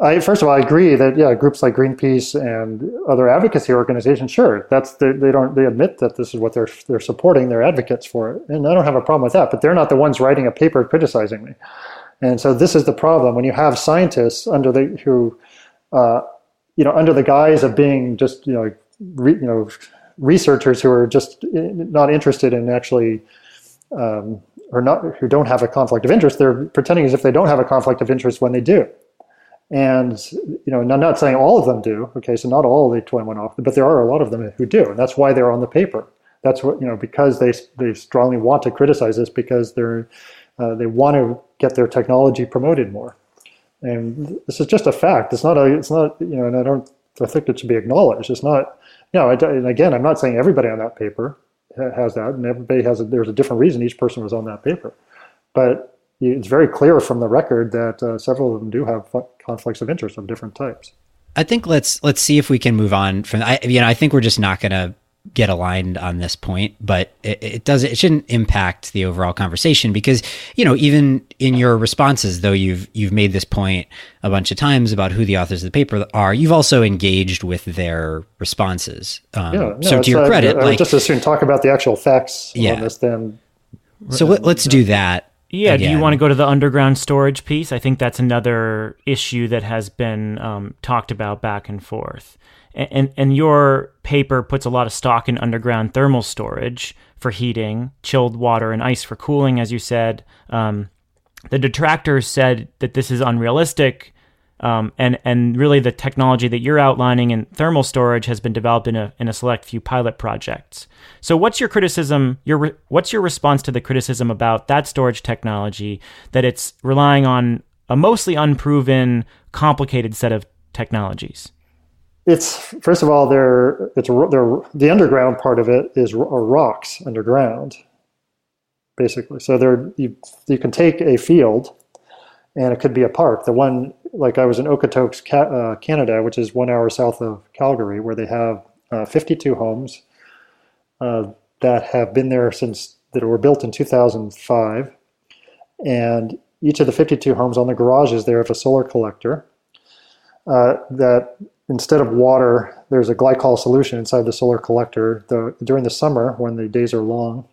I first of all I agree that yeah, groups like Greenpeace and other advocacy organizations, sure, that's the, they don't they admit that this is what they're they're supporting, they're advocates for it, and I don't have a problem with that. But they're not the ones writing a paper criticizing me, and so this is the problem when you have scientists under the who, uh, you know, under the guise of being just you know re, you know researchers who are just not interested in actually um, or not who don't have a conflict of interest, they're pretending as if they don't have a conflict of interest when they do. And you know, I'm not saying all of them do. Okay, so not all of the 21 off, but there are a lot of them who do, and that's why they're on the paper. That's what you know because they they strongly want to criticize this because they're uh, they want to get their technology promoted more. And this is just a fact. It's not a. It's not you know, and I don't. I think it should be acknowledged. It's not. You know, and again, I'm not saying everybody on that paper has that, and everybody has a, there's a different reason each person was on that paper. But it's very clear from the record that uh, several of them do have conflicts of interest of different types. I think let's let's see if we can move on from. I you know I think we're just not going to get aligned on this point, but it, it does it shouldn't impact the overall conversation because you know even in your responses, though you've you've made this point a bunch of times about who the authors of the paper are, you've also engaged with their responses. Um, yeah, no, so to your credit, I, like, just as soon talk about the actual facts yeah. on this then. So let, us do that. Yeah, again. do you want to go to the underground storage piece? I think that's another issue that has been um, talked about back and forth and and your paper puts a lot of stock in underground thermal storage for heating, chilled water, and ice for cooling, as you said. Um, the detractors said that this is unrealistic, um, and and really the technology that you're outlining in thermal storage has been developed in a in a select few pilot projects. So, what's your criticism? Your what's your response to the criticism about that storage technology that it's relying on a mostly unproven, complicated set of technologies? It's first of all, there it's there the underground part of it is rocks underground, basically. So there you you can take a field, and it could be a park. The one like I was in Okotoks, uh, Canada, which is one hour south of Calgary, where they have uh, 52 homes uh, that have been there since that were built in 2005, and each of the 52 homes on the garages there have a solar collector. Uh, that instead of water, there's a glycol solution inside the solar collector. The, during the summer, when the days are long,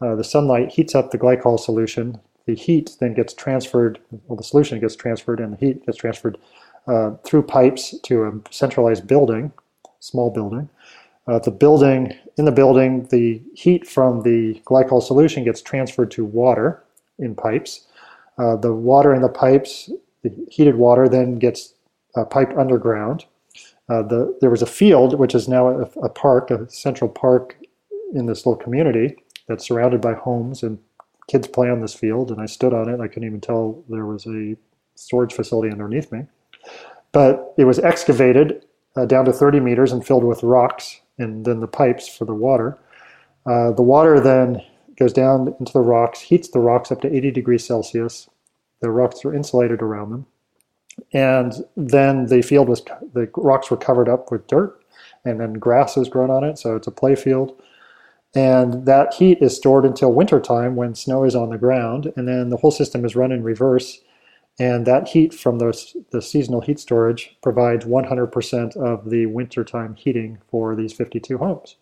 uh, the sunlight heats up the glycol solution. The heat then gets transferred, well, the solution gets transferred and the heat gets transferred uh, through pipes to a centralized building, small building. Uh, the building, in the building, the heat from the glycol solution gets transferred to water in pipes. Uh, the water in the pipes, the heated water, then gets uh, piped underground uh, the, there was a field, which is now a, a, park, a central park in this little community that's surrounded by homes, and kids play on this field. And I stood on it. I couldn't even tell there was a storage facility underneath me. But it was excavated uh, down to 30 meters and filled with rocks, and then the pipes for the water. Uh, the water then goes down into the rocks, heats the rocks up to 80 degrees Celsius. The rocks are insulated around them and then the field was the rocks were covered up with dirt and then grass has grown on it so it's a play field. And that heat is stored until wintertime when snow is on the ground and then the whole system is run in reverse. And that heat from the, the seasonal heat storage provides 100% of the wintertime heating for these 52 homes.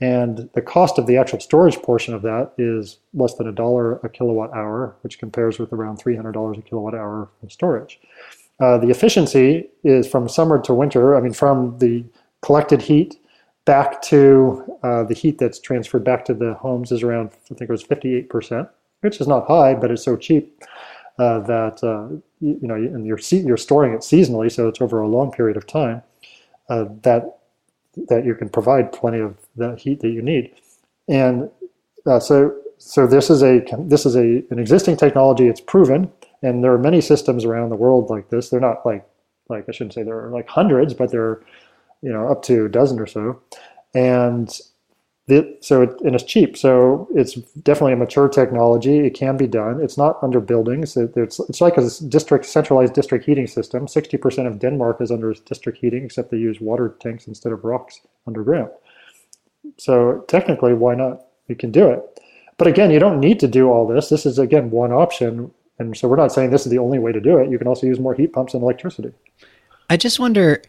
And the cost of the actual storage portion of that is less than a dollar a kilowatt hour which compares with around $300 a kilowatt hour for storage uh, the efficiency is from summer to winter, I mean, from the collected heat back to uh, the heat that's transferred back to the homes is around, I think it was 58%, which is not high, but it's so cheap uh, that, uh, you, you, know, and you're, you're storing it seasonally, so it's over a long period of time, uh, that, that you can provide plenty of the heat that you need. And uh, so, so this is a this is a an existing technology. It's proven. And there are many systems around the world like this. They're not like like I shouldn't say there are like hundreds, but they're you know up to a dozen or so. And the, so it, and it's cheap. So it's definitely a mature technology. It can be done. It's not under buildings. It, it's it's like a district centralized district heating system. Sixty percent of Denmark is under district heating, except they use water tanks instead of rocks underground. So technically, why not? You can do it. But again, you don't need to do all this. This is again one option and so we're not saying this is the only way to do it. You can also use more heat pumps and electricity. I just wonder,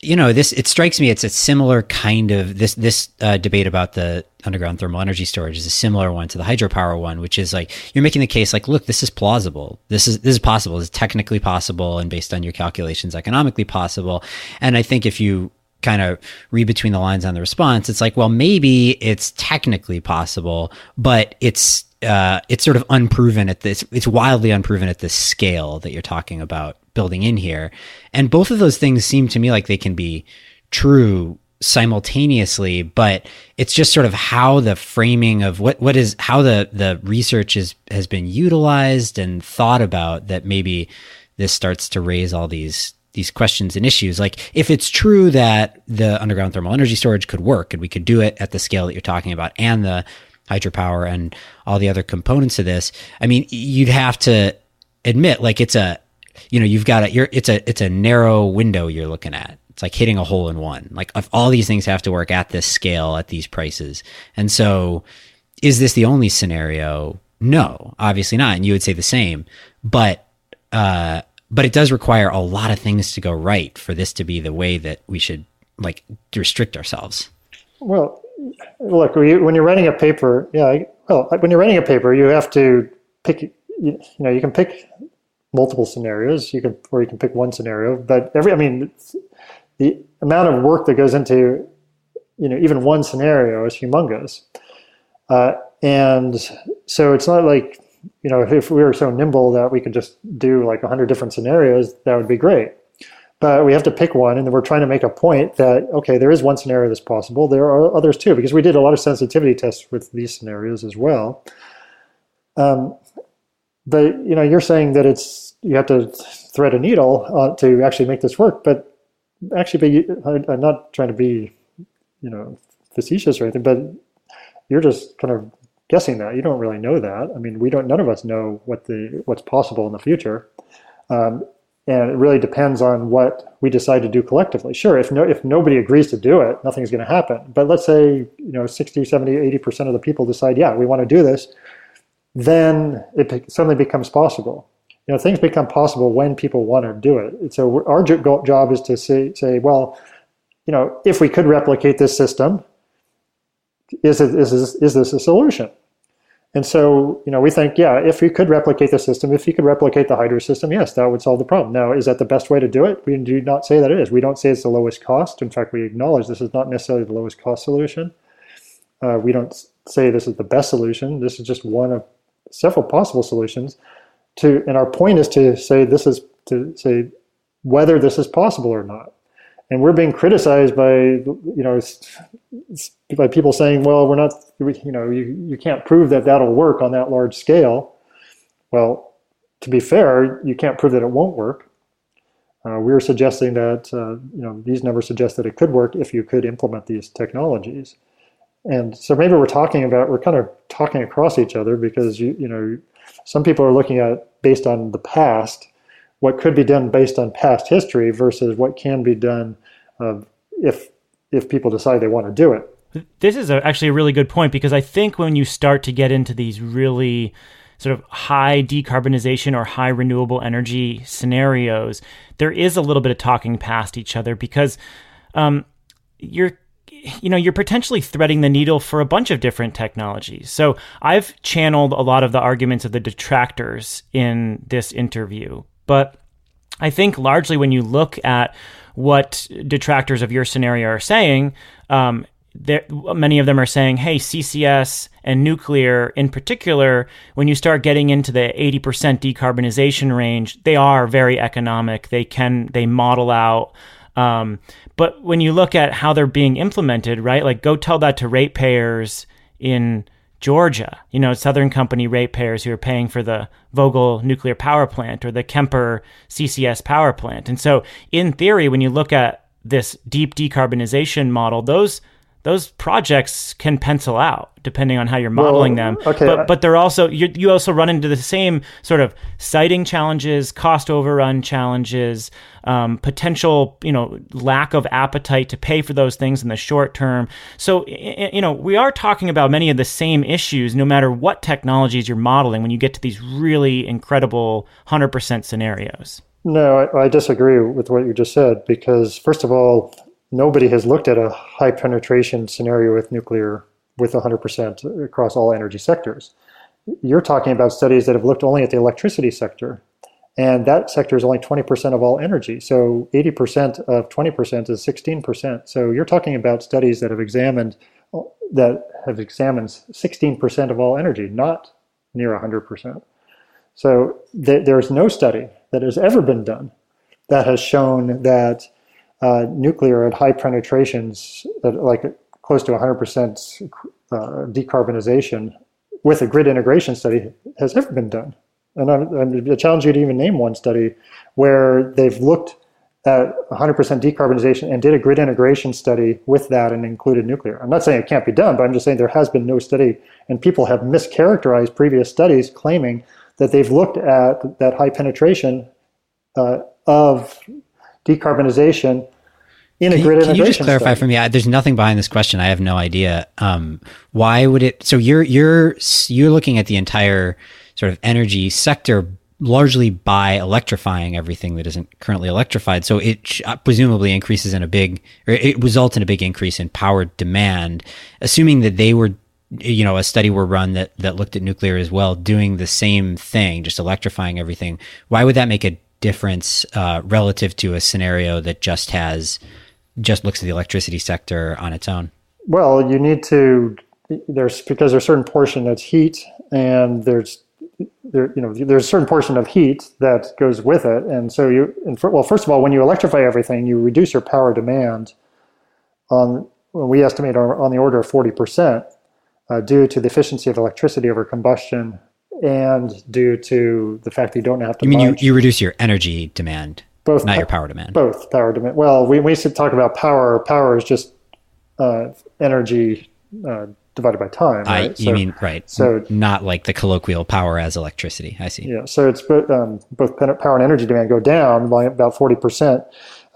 you know, this it strikes me it's a similar kind of this this uh, debate about the underground thermal energy storage is a similar one to the hydropower one, which is like you're making the case like, look, this is plausible. This is this is possible. This is technically possible, and based on your calculations, economically possible. And I think if you kind of read between the lines on the response, it's like, well, maybe it's technically possible, but it's uh, it's sort of unproven at this. It's wildly unproven at this scale that you're talking about building in here, and both of those things seem to me like they can be true simultaneously but it's just sort of how the framing of what what is how the the research is has been utilized and thought about that maybe this starts to raise all these these questions and issues like if it's true that the underground thermal energy storage could work and we could do it at the scale that you're talking about and the hydropower and all the other components of this. I mean, you'd have to admit like it's a you know, you've got a you're it's a it's a narrow window you're looking at. It's like hitting a hole in one. Like all these things have to work at this scale at these prices. And so is this the only scenario? No, obviously not. And you would say the same. But uh but it does require a lot of things to go right for this to be the way that we should like restrict ourselves. Well, look, when you're writing a paper, yeah, well, when you're writing a paper, you have to pick, you, know, you can pick multiple scenarios, you can, or you can pick one scenario, but every, I mean, the amount of work that goes into, you know, even one scenario is humongous. Uh, and so it's not like, you know, if we were so nimble that we could just do like 100 different scenarios, that would be great but we have to pick one and we're trying to make a point that okay there is one scenario that's possible there are others too because we did a lot of sensitivity tests with these scenarios as well um, but you know you're saying that it's you have to thread a needle uh, to actually make this work but actually, be, I'm not trying to be, you know, facetious or anything, but you're just kind of guessing that. You don't really know that. I mean, we don't. None of us know what the what's possible in the future. Um, and it really depends on what we decide to do collectively. Sure, if no, if nobody agrees to do it, nothing's going to happen. But let's say you know 60, 70, 80 percent of the people decide, yeah, we want to do this, then it suddenly becomes possible. You know, things become possible when people want to do it. So our job is to say, say, well, you know, if we could replicate this system, is, it, is, is this a solution? And so, you know, we think, yeah, if we could replicate the system, if you could replicate the Hydra system, yes, that would solve the problem. Now, is that the best way to do it? We do not say that it is. We don't say it's the lowest cost. In fact, we acknowledge this is not necessarily the lowest cost solution. Uh, we don't say this is the best solution. This is just one of several possible solutions. To and our point is to say this is to say whether this is possible or not and we're being criticized by you know by people saying, well, we're not you know you, you can't prove that that'll work on that large scale. Well, to be fair, you can't prove that it won't work. Uh, we're suggesting that uh, you know these numbers suggest that it could work if you could implement these technologies. And so maybe we're talking about we're kind of talking across each other because you you know some people are looking at based on the past what could be done based on past history versus what can be done uh, if if people decide they want to do it. This is a, actually a really good point because I think when you start to get into these really sort of high decarbonization or high renewable energy scenarios, there is a little bit of talking past each other because um, you're you know you're potentially threading the needle for a bunch of different technologies so i've channeled a lot of the arguments of the detractors in this interview but I think largely when you look at what detractors of your scenario are saying, um, many of them are saying, hey, CCS and nuclear in particular, when you start getting into the 80% decarbonization range, they are very economic. They can, they model out. Um, but when you look at how they're being implemented, right, like go tell that to ratepayers in Georgia, you know, Southern Company ratepayers who are paying for the Vogtle nuclear power plant or the Kemper CCS power plant. And so, in theory, when you look at this deep decarbonization model, those those projects can pencil out depending on how you're modeling well, them. Okay. But, but they're also you, you also run into the same sort of siting challenges, cost overrun challenges, um, potential you know lack of appetite to pay for those things in the short term. So you know we are talking about many of the same issues, no matter what technologies you're modeling. When you get to these really incredible hundred percent scenarios. No, I, I disagree with what you just said because first of all, nobody has looked at a high penetration scenario with nuclear with 100% across all energy sectors. You're talking about studies that have looked only at the electricity sector, and that sector is only 20% of all energy. So 80% of 20% is 16%. So you're talking about studies that have examined that have examined 16% of all energy, not near 100%. So th- there's no study that has ever been done that has shown that uh, nuclear at high penetrations, at like close to 100% uh, decarbonization with a grid integration study has ever been done. And I, I challenge you to even name one study where they've looked at 100% decarbonization and did a grid integration study with that and included nuclear. I'm not saying it can't be done, but I'm just saying there has been no study, and people have mischaracterized previous studies claiming that they've looked at that high penetration uh, of decarbonization in a can, grid can you just clarify study. for me? I, there's nothing behind this question. I have no idea. Um, why would it? So you're you're you're looking at the entire sort of energy sector largely by electrifying everything that isn't currently electrified. So it uh, presumably increases in a big, or it results in a big increase in power demand, assuming that they were, you know, a study were run that, that looked at nuclear as well, doing the same thing, just electrifying everything. Why would that make a difference uh, relative to a scenario that just has just looks at the electricity sector on its own? Well, you need to there's because there's a certain portion that's heat, and there's there you know there's a certain portion of heat that goes with it, and so you and for, well first of all when you electrify everything, you reduce your power demand on we estimate on the order of forty percent uh, due to the efficiency of electricity over combustion and due to the fact that you don't have to. You mean you, you reduce your energy demand? both not your power demand. Both power demand. Well, we we should talk about power. Power is just uh, energy uh, divided by time. I, Right? you mean right? so- not like the colloquial power as electricity. I see. Yeah, so it's um, both power and energy demand go down by about 40%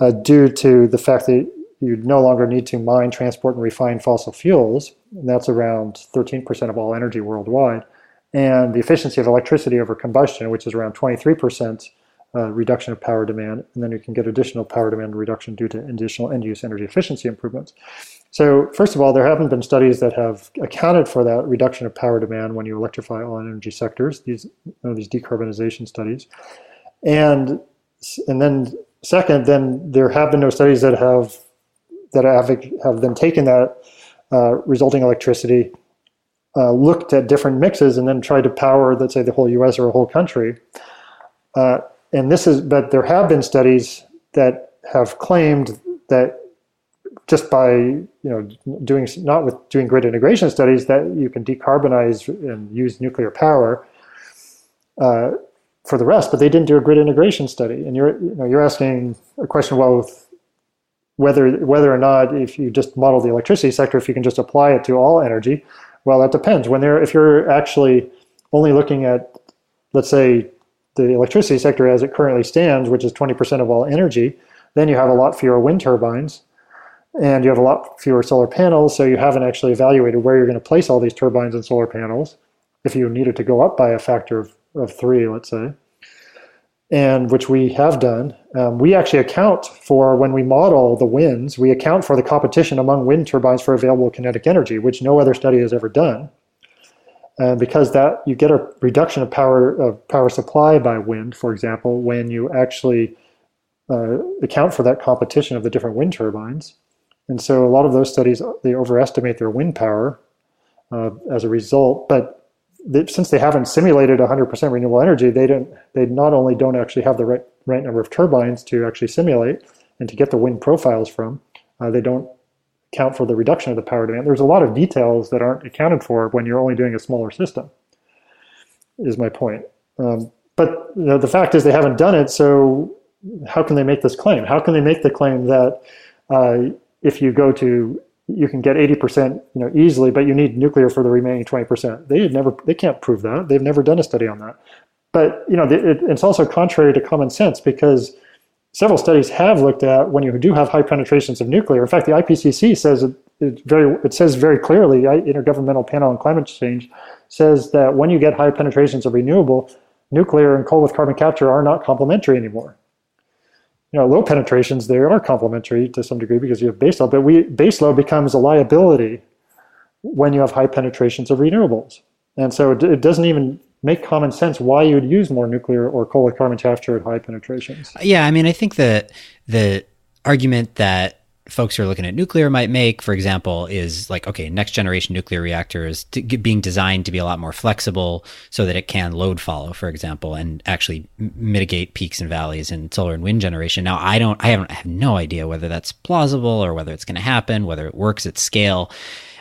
uh, due to the fact that you no longer need to mine, transport, and refine fossil fuels. And that's around 13% of all energy worldwide. And the efficiency of electricity over combustion, which is around 23% uh, reduction of power demand. And then you can get additional power demand reduction due to additional end use energy efficiency improvements. So, first of all, there haven't been studies that have accounted for that reduction of power demand when you electrify all energy sectors. These you know, these decarbonization studies, and and then second, then there have been no studies that have that have have then taken that uh, resulting electricity, uh, looked at different mixes, and then tried to power, let's say, the whole U.S. or a whole country. Uh, and this is, but there have been studies that have claimed that just by you know doing not with doing grid integration studies that you can decarbonize and use nuclear power uh, for the rest, but they didn't do a grid integration study. And you're you know you're asking a question well whether whether or not if you just model the electricity sector if you can just apply it to all energy. Well, that depends. When they're if you're actually only looking at let's say the electricity sector as it currently stands, which is 20% of all energy, then you have a lot fewer wind turbines and you have a lot fewer solar panels, so you haven't actually evaluated where you're going to place all these turbines and solar panels if you needed to go up by a factor of, of three, let's say, and which we have done. Um, we actually account for, when we model the winds, we account for the competition among wind turbines for available kinetic energy, which no other study has ever done. And because that you get a reduction of power of power supply by wind, for example, when you actually uh, account for that competition of the different wind turbines. And so a lot of those studies, they overestimate their wind power uh, as a result. But they, since they haven't simulated 100% renewable energy, they don't. They not only don't actually have the right, right number of turbines to actually simulate and to get the wind profiles from, uh, they don't account for the reduction of the power demand. There's a lot of details that aren't accounted for when you're only doing a smaller system. Is my point. Um, but you know, the fact is they haven't done it. So how can they make this claim? How can they make the claim that uh, if you go to you can get 80% you know easily but you need nuclear for the remaining 20% they never they can't prove that. They've never done a study on that. But you know it, it's also contrary to common sense because several studies have looked at when you do have high penetrations of nuclear. In fact the ipcc says it, it very it says very clearly intergovernmental panel on climate change says that when you get high penetrations of renewable nuclear and coal with carbon capture are not complementary anymore you know, low penetrations they are complementary to some degree because you have baseload, but we baseload becomes a liability when you have high penetrations of renewables, and so it, it doesn't even make common sense why you would use more nuclear or coal with carbon capture at high penetrations. Yeah, I mean, I think that the argument that folks who are looking at nuclear might make, for example, is like, okay, next generation nuclear reactors to, being designed to be a lot more flexible so that it can load follow, for example, and actually mitigate peaks and valleys in solar and wind generation. Now, I don't, I haven't, I have no idea whether that's plausible or whether it's going to happen, whether it works at scale.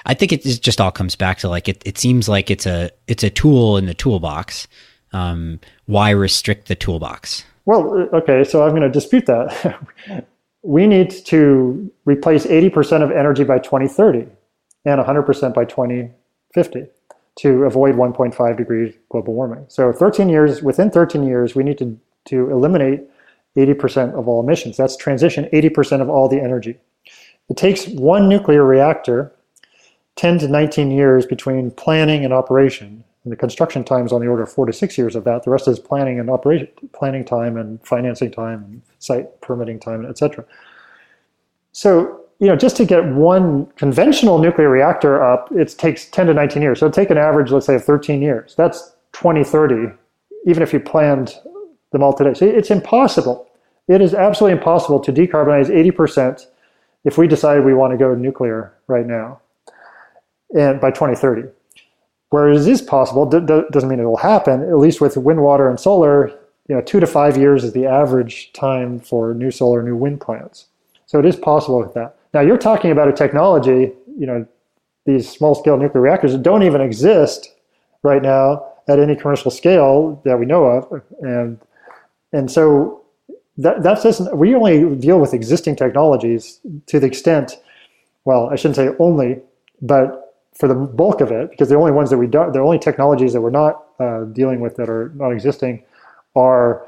I think it just all comes back to like it. It seems like it's a it's a tool in the toolbox. Um, why restrict the toolbox? Well, okay, so I'm going to dispute that. we need to replace 80% of energy by 2030 and 100% by 2050 to avoid 1.5 degrees global warming. So 13 years, within 13 years, we need to, to eliminate 80% of all emissions. That's transition 80% of all the energy. It takes one nuclear reactor 10 to 19 years between planning and operation. And the construction time is on the order of four to six years of that. The rest is planning and operation, planning time and financing time and site permitting time, etc. So, you know, just to get one conventional nuclear reactor up, it takes 10 to 19 years. So take an average, let's say, of 13 years. That's 2030, even if you planned them all today. So it's impossible. It is absolutely impossible to decarbonize 80% if we decide we want to go nuclear right now and by 2030. Whereas it is possible, d- d- doesn't mean it will happen. At least with wind, water, and solar, you know, two to five years is the average time for new solar, new wind plants. So it is possible with that. Now you're talking about a technology, you know, these small-scale nuclear reactors that don't even exist right now at any commercial scale that we know of, and and so that that doesn't. We only deal with existing technologies to the extent. Well, I shouldn't say only, but for the bulk of it, because the only ones that we do, the only technologies that we're not uh, dealing with that are not existing are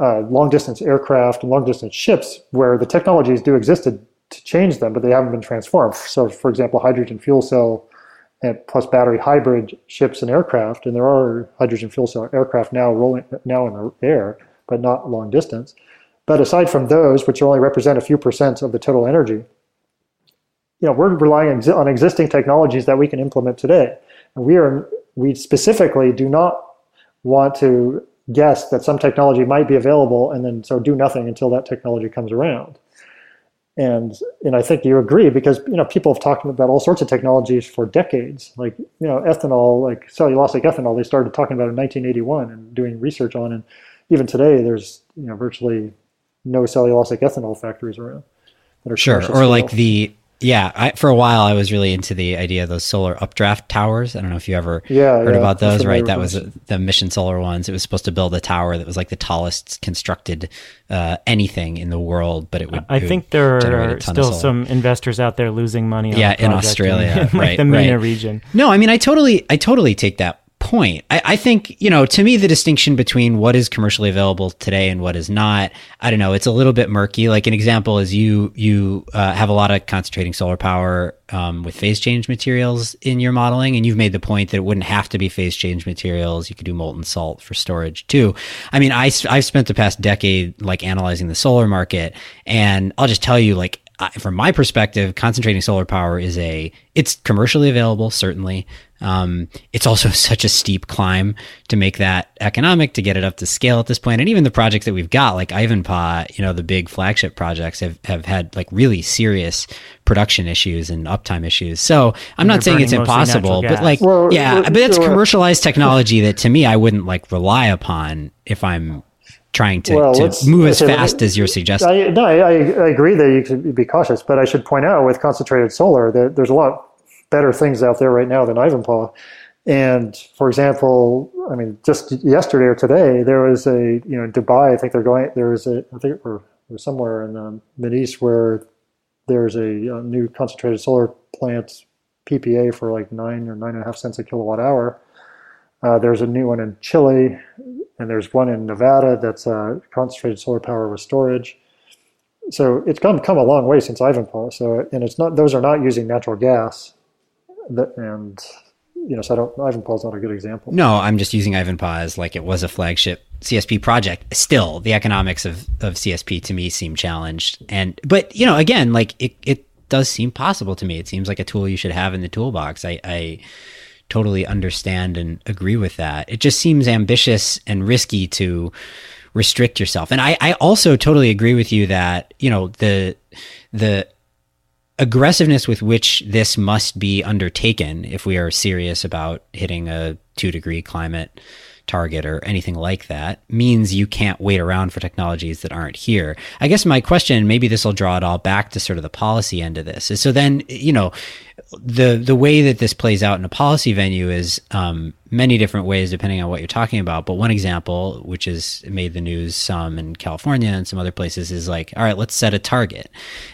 uh, long distance aircraft and long distance ships, where the technologies do exist to, to change them, but they haven't been transformed. So, for example, hydrogen fuel cell and plus battery hybrid ships and aircraft, and there are hydrogen fuel cell aircraft now rolling now in the air, but not long distance. But aside from those, which only represent a few percent of the total energy, you know, we're relying on existing technologies that we can implement today. And we are we specifically do not want to guess that some technology might be available and then so do nothing until that technology comes around. And and I think you agree because you know people have talked about all sorts of technologies for decades, like you know ethanol, like cellulosic ethanol. They started talking about in 1981 and doing research on, and even today there's you know virtually no cellulosic ethanol factories around. That are sure, or like the yeah, I, for a while I was really into the idea of those solar updraft towers. I don't know if you ever yeah, heard yeah, about those, right? That was the Mission Solar ones. It was supposed to build a tower that was like the tallest constructed uh, anything in the world, but it would. I it think would there are still some investors out there losing money. yeah, in Australia, in, like right? the MENA right. region. No, I mean I totally, I totally take that point. I, I, think, you know, to me, the distinction between what is commercially available today and what is not, I don't know, it's a little bit murky. Like an example is you, you uh, have a lot of concentrating solar power um, with phase change materials in your modeling. And you've made the point that it wouldn't have to be phase change materials. You could do molten salt for storage too. I mean, I, I've spent the past decade like analyzing the solar market and I'll just tell you, like, from my perspective, concentrating solar power is a it's commercially available certainly. Um, it's also such a steep climb to make that economic to get it up to scale at this point. And even the projects that we've got, like Ivanpah, you know, the big flagship projects have have had like really serious production issues and uptime issues. So I'm not saying it's impossible, but like well, yeah, but it's commercialized technology that to me I wouldn't like rely upon if I'm trying to, well, to move as fast as you're suggesting. I, no, I, I, agree that you should be cautious, but I should point out with concentrated solar that there's a lot better things out there right now than Ivanpah. And for example, I mean, just yesterday or today, there was a you know Dubai. I think they're going. There was a I think or somewhere in the um, Mid East where there's a, a new concentrated solar plant PPA for like nine or nine and a half cents a kilowatt hour. Uh, there's a new one in Chile and there's one in Nevada that's uh, concentrated solar power with storage. So it's come come a long way since Ivanpah. So and it's not those are not using natural gas, that, and you know so I don't Ivanpah's not a good example. No, I'm just using Ivanpah as like it was a flagship CSP project. Still, the economics of of CSP to me seem challenged, and but you know again like it it does seem possible to me. It seems like a tool you should have in the toolbox. I, I totally understand and agree with that. It just seems ambitious and risky to restrict yourself. And I, I also totally agree with you that, you know, the the aggressiveness with which this must be undertaken if we are serious about hitting a two degree climate target or anything like that means you can't wait around for technologies that aren't here. I guess my question, maybe this will draw it all back to sort of the policy end of this, is so then, you know, the the way that this plays out in a policy venue is um, many different ways depending on what you're talking about. But one example, which has made the news some in California and some other places, is like, all right, let's set a target,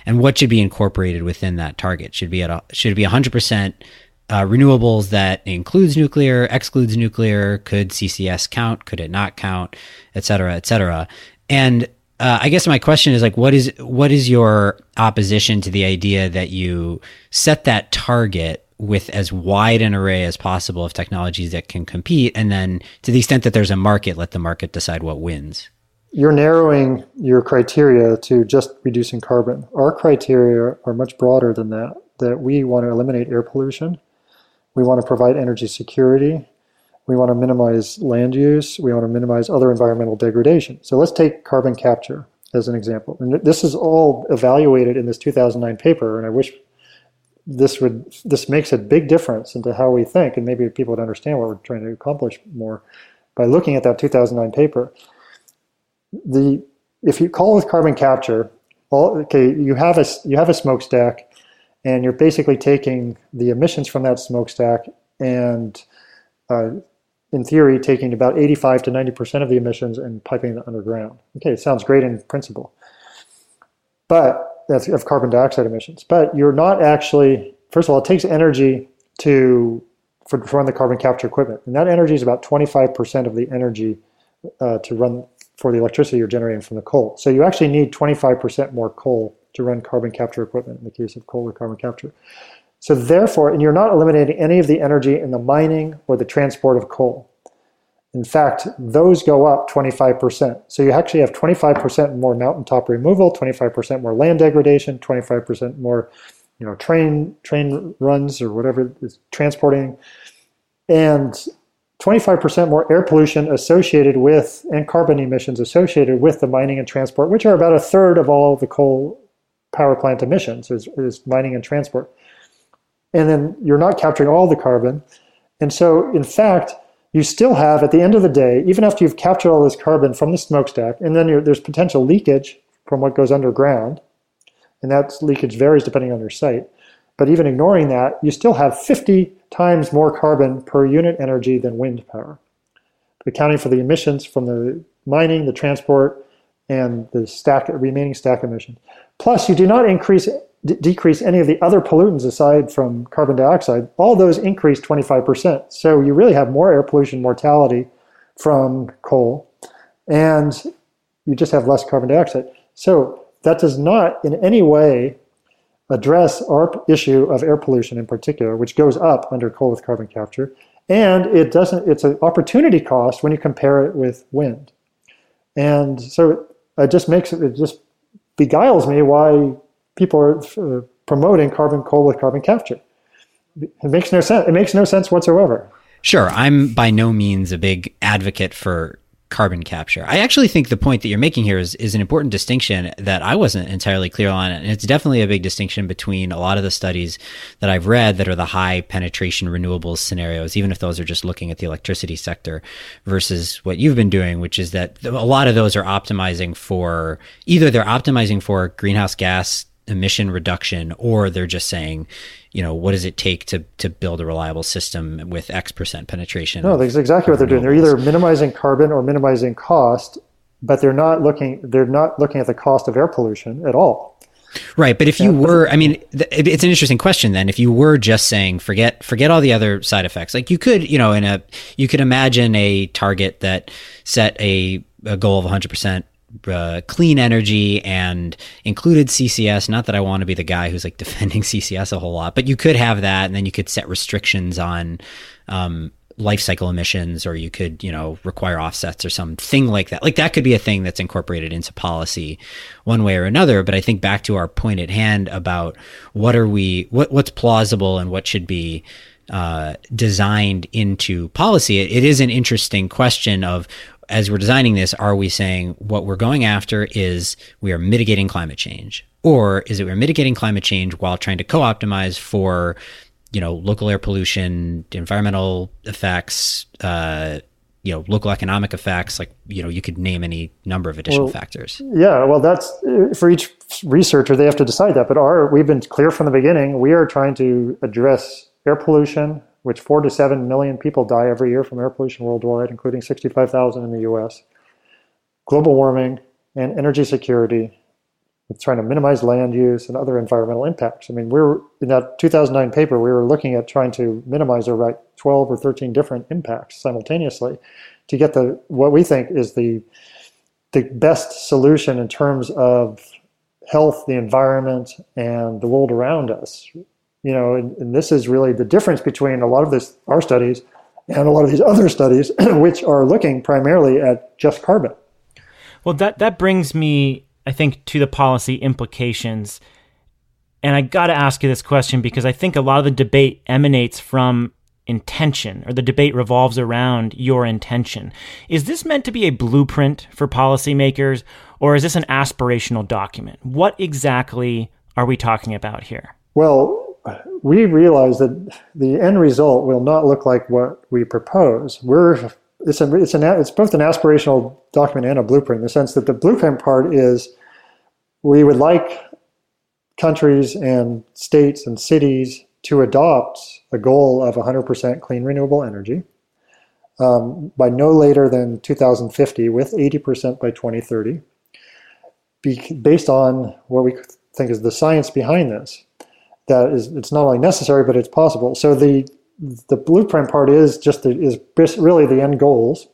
and what should be incorporated within that target should be at a, should be 100 percent uh, renewables that includes nuclear, excludes nuclear. Could CCS count? Could it not count? Et cetera, et cetera. And uh, I guess my question is like, what is what is your opposition to the idea that you set that target with as wide an array as possible of technologies that can compete, and then to the extent that there's a market, let the market decide what wins? You're narrowing your criteria to just reducing carbon. Our criteria are much broader than that. That we want to eliminate air pollution we want to provide energy security. We want to minimize land use. We want to minimize other environmental degradation. So let's take carbon capture as an example. And this is all evaluated in this 2009 paper, and I wish this would this makes a big difference into how we think, and maybe people would understand what we're trying to accomplish more by looking at that 2009 paper. The if you call with carbon capture, all okay, you have a you have a smokestack and you're basically taking the emissions from that smokestack and uh, in theory, taking about 85 to 90% of the emissions and piping them underground. Okay, it sounds great in principle. But that's of carbon dioxide emissions. But you're not actually, first of all, it takes energy to for, to run the carbon capture equipment. And that energy is about 25% of the energy uh, to run for the electricity you're generating from the coal. So you actually need 25% more coal to run carbon capture equipment in the case of coal or carbon capture. So therefore, and you're not eliminating any of the energy in the mining or the transport of coal. In fact, those go up 25%. So you actually have 25% more mountaintop removal, 25% more land degradation, 25% more you know, train train runs or whatever is transporting, and 25% more air pollution associated with and carbon emissions associated with the mining and transport, which are about a third of all the coal power plant emissions is, is mining and transport. And then you're not capturing all the carbon. And so, in fact, you still have, at the end of the day, even after you've captured all this carbon from the smokestack, and then there's potential leakage from what goes underground, and that leakage varies depending on your site. But even ignoring that, you still have 50 times more carbon per unit energy than wind power, accounting for the emissions from the mining, the transport, and the stack remaining stack emissions. Plus, you do not increase d- decrease any of the other pollutants aside from carbon dioxide. All those increase 25%. So you really have more air pollution mortality from coal, and you just have less carbon dioxide. So that does not in any way address our issue of air pollution in particular, which goes up under coal with carbon capture. And it doesn't, it's an opportunity cost when you compare it with wind. And so it just makes it, it just beguiles me why people are uh, promoting carbon coal with carbon capture. It makes no sense. It makes no sense whatsoever. Sure. I'm by no means a big advocate for carbon capture. I actually think the point that you're making here is, is an important distinction that I wasn't entirely clear on. And it's definitely a big distinction between a lot of the studies that I've read that are the high penetration renewables scenarios, even if those are just looking at the electricity sector versus what you've been doing, which is that a lot of those are optimizing for either they're optimizing for greenhouse gas emission reduction or they're just saying you know what does it take to to build a reliable system with x percent penetration no that's exactly what they're doing. They're either minimizing carbon or minimizing cost but they're not looking they're not looking at the cost of air pollution at all. Right but if you were i mean it's an interesting question then. If you were just saying forget forget all the other side effects like you could you know in a you could imagine a target that set a, a goal of 100% uh, clean energy and included CCS. Not that I want to be the guy who's like defending CCS a whole lot, but you could have that, and then you could set restrictions on um, life cycle emissions, or you could, you know, require offsets or something like that. Like that could be a thing that's incorporated into policy, one way or another. But I think back to our point at hand about what are we, what what's plausible and what should be uh, designed into policy. It, it is an interesting question of as we're designing this, are we saying what we're going after is we are mitigating climate change? Or is it we're mitigating climate change while trying to co optimize for, you know, local air pollution, environmental effects, uh, you know, local economic effects? Like, you know, you could name any number of additional well, factors. Yeah, well, that's for each researcher, they have to decide that. But our, we've been clear from the beginning, we are trying to address air pollution, which four to seven million people die every year from air pollution worldwide, including 65,000 in the US. Global warming and energy security, with trying to minimize land use and other environmental impacts. I mean, we are in that 2009 paper, we were looking at trying to minimize about 12 or 13 different impacts simultaneously to get the what we think is the the best solution in terms of health, the environment, and the world around us you know, and, and this is really the difference between a lot of this our studies and a lot of these other studies, which are looking primarily at just carbon. Well, that that brings me, I think, to the policy implications. And I got to ask you this question because I think a lot of the debate emanates from intention, or the debate revolves around your intention. Is this meant to be a blueprint for policymakers, or is this an aspirational document? What exactly are we talking about here? Well, we realize that the end result will not look like what we propose. We're it's a, it's an it's both an aspirational document and a blueprint in the sense that the blueprint part is we would like countries and states and cities to adopt a goal of 100% clean renewable energy. um, by no later than 2050 with 80% by 2030 be, based on what we think is the science behind this that is it's not only necessary but it's possible. So the the blueprint part is just the, is really the end goals.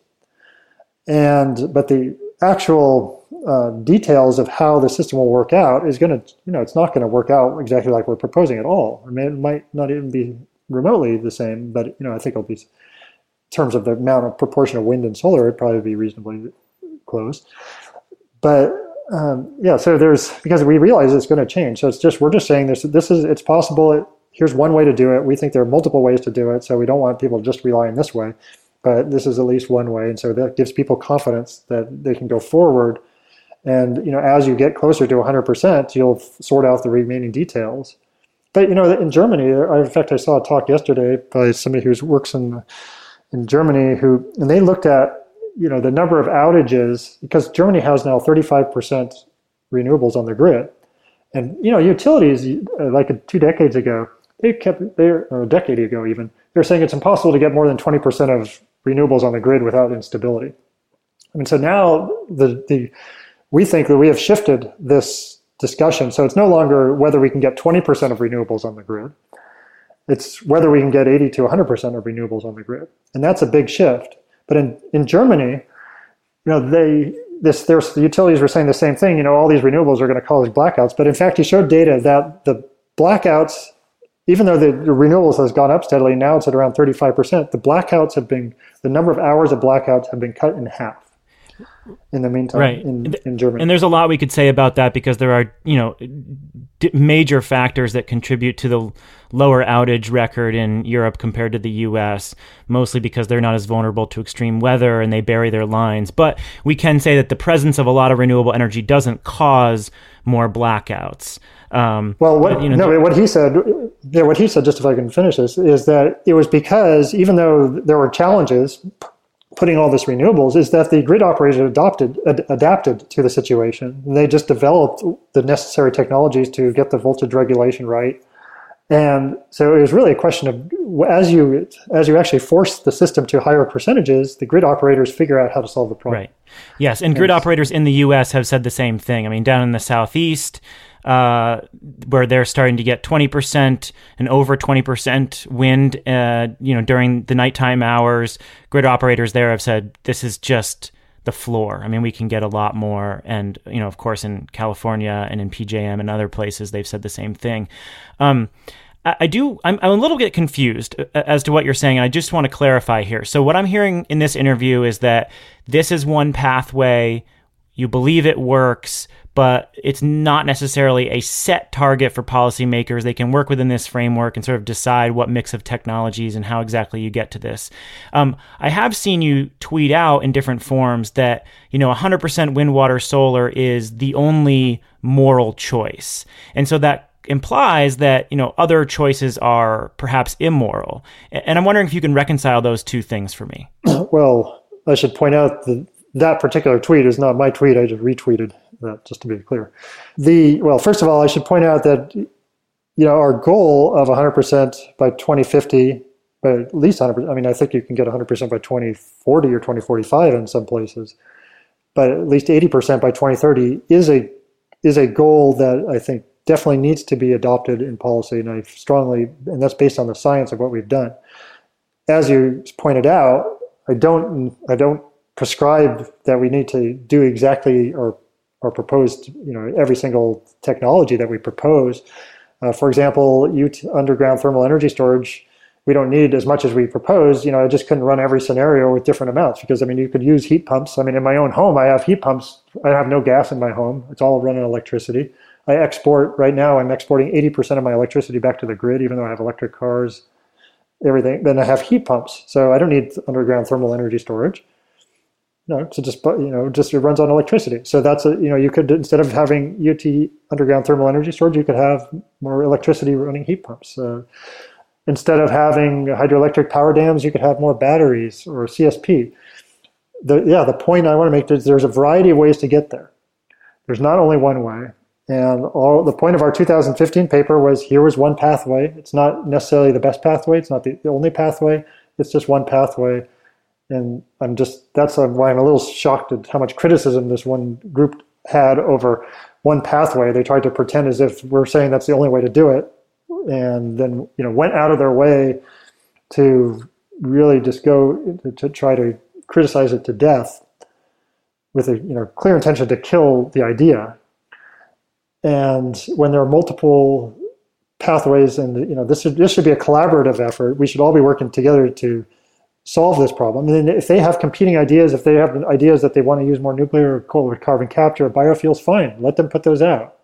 And but the actual uh, details of how the system will work out is going to you know it's not going to work out exactly like we're proposing at all. I mean it might not even be remotely the same but you know i think it'll be in terms of the amount of proportion of wind and solar it'd probably be reasonably close. But um, yeah, so there's because we realize it's going to change. So it's just we're just saying this. This is it's possible. It, here's one way to do it. We think there are multiple ways to do it. So we don't want people to just rely on this way, but this is at least one way. And so that gives people confidence that they can go forward. And you know, as you get closer to 100%, you'll sort out the remaining details. But you know, in Germany, in fact, I saw a talk yesterday by somebody who works in in Germany who, and they looked at you know, the number of outages, because Germany has now 35% renewables on the grid. And, you know, utilities, uh, like two decades ago, they kept, they or a decade ago even, they're saying it's impossible to get more than 20% of renewables on the grid without instability. I mean, so now the, the, we think that we have shifted this discussion. So it's no longer whether we can get 20% of renewables on the grid. It's whether we can get 80 to 100% of renewables on the grid. And that's a big shift. But in, in Germany, you know, they this there's the utilities were saying the same thing. You know, all these renewables are going to cause blackouts. But in fact, he showed data that the blackouts, even though the, the renewables has gone up steadily, now it's at around 35%. The blackouts have been the number of hours of blackouts have been cut in half in the meantime right. in, in Germany. And there's a lot we could say about that because there are, you know, d- major factors that contribute to the lower outage record in Europe compared to the US, mostly because they're not as vulnerable to extreme weather and they bury their lines. But we can say that the presence of a lot of renewable energy doesn't cause more blackouts. Um, well, what, but, you know, no, what he said, yeah, what he said, just if I can finish this, is that it was because even though there were challenges, putting all this renewables is that the grid operators adopted ad, adapted to the situation. They just developed the necessary technologies to get the voltage regulation right. And so it was really a question of as you as you actually force the system to higher percentages, the grid operators figure out how to solve the problem. Right. Yes, and grid operators in the U.S. have said the same thing. I mean, down in the southeast, uh, where they're starting to get 20% and over 20% wind, uh, you know, during the nighttime hours. Grid operators there have said this is just the floor. I mean, we can get a lot more. And, you know, of course, in California and in PJM and other places, they've said the same thing. Um, I, do, I'm, I'm a little bit confused uh, as to what you're saying. And I just want to clarify here. So, what I'm hearing in this interview is that this is one pathway, you believe it works, but it's not necessarily a set target for policymakers. They can work within this framework and sort of decide what mix of technologies and how exactly you get to this. Um, I have seen you tweet out in different forms that, you know, 100% wind, water, solar is the only moral choice. And so that implies that, you know, other choices are perhaps immoral. And I'm wondering if you can reconcile those two things for me. Well, I should point out that that particular tweet is not my tweet. I just retweeted that, just to be clear. The well, first of all, I should point out that you know our goal of 100% by 2050, but at least 100%. I mean, I think you can get 100% by 2040 or 2045 in some places, but at least 80% by 2030 is a is a goal that I think definitely needs to be adopted in policy, and I strongly, and that's based on the science of what we've done. As you pointed out, I don't I don't prescribe that we need to do exactly or or proposed, you know, every single technology that we propose. Uh, for example, UT, underground thermal energy storage, we don't need as much as we propose. You know, I just couldn't run every scenario with different amounts because I mean, you could use heat pumps. I mean, in my own home, I have heat pumps. I have no gas in my home. It's all run on electricity. I export right now. I'm exporting 80% of my electricity back to the grid, even though I have electric cars, everything. Then I have heat pumps, so I don't need underground thermal energy storage you know, just you know just it runs on electricity. So that's a you know you could instead of having UT underground thermal energy storage, you could have more electricity running heat pumps. Uh, instead of having hydroelectric power dams, you could have more batteries or CSP. The, yeah, the point I want to make is there's a variety of ways to get there. There's not only one way. And all the point of our 2015 paper was here was one pathway. It's not necessarily the best pathway. It's not the, the only pathway. It's just one pathway and I'm just that's why I'm a little shocked at how much criticism this one group had over one pathway. They tried to pretend as if we're saying that's the only way to do it, and then you know went out of their way to really just go to, to try to criticize it to death with a you know clear intention to kill the idea. And when there are multiple pathways, and you know this should, this should be a collaborative effort. We should all be working together to solve this problem. And if they have competing ideas, if they have ideas that they want to use more nuclear or coal carbon capture biofuels, fine, let them put those out.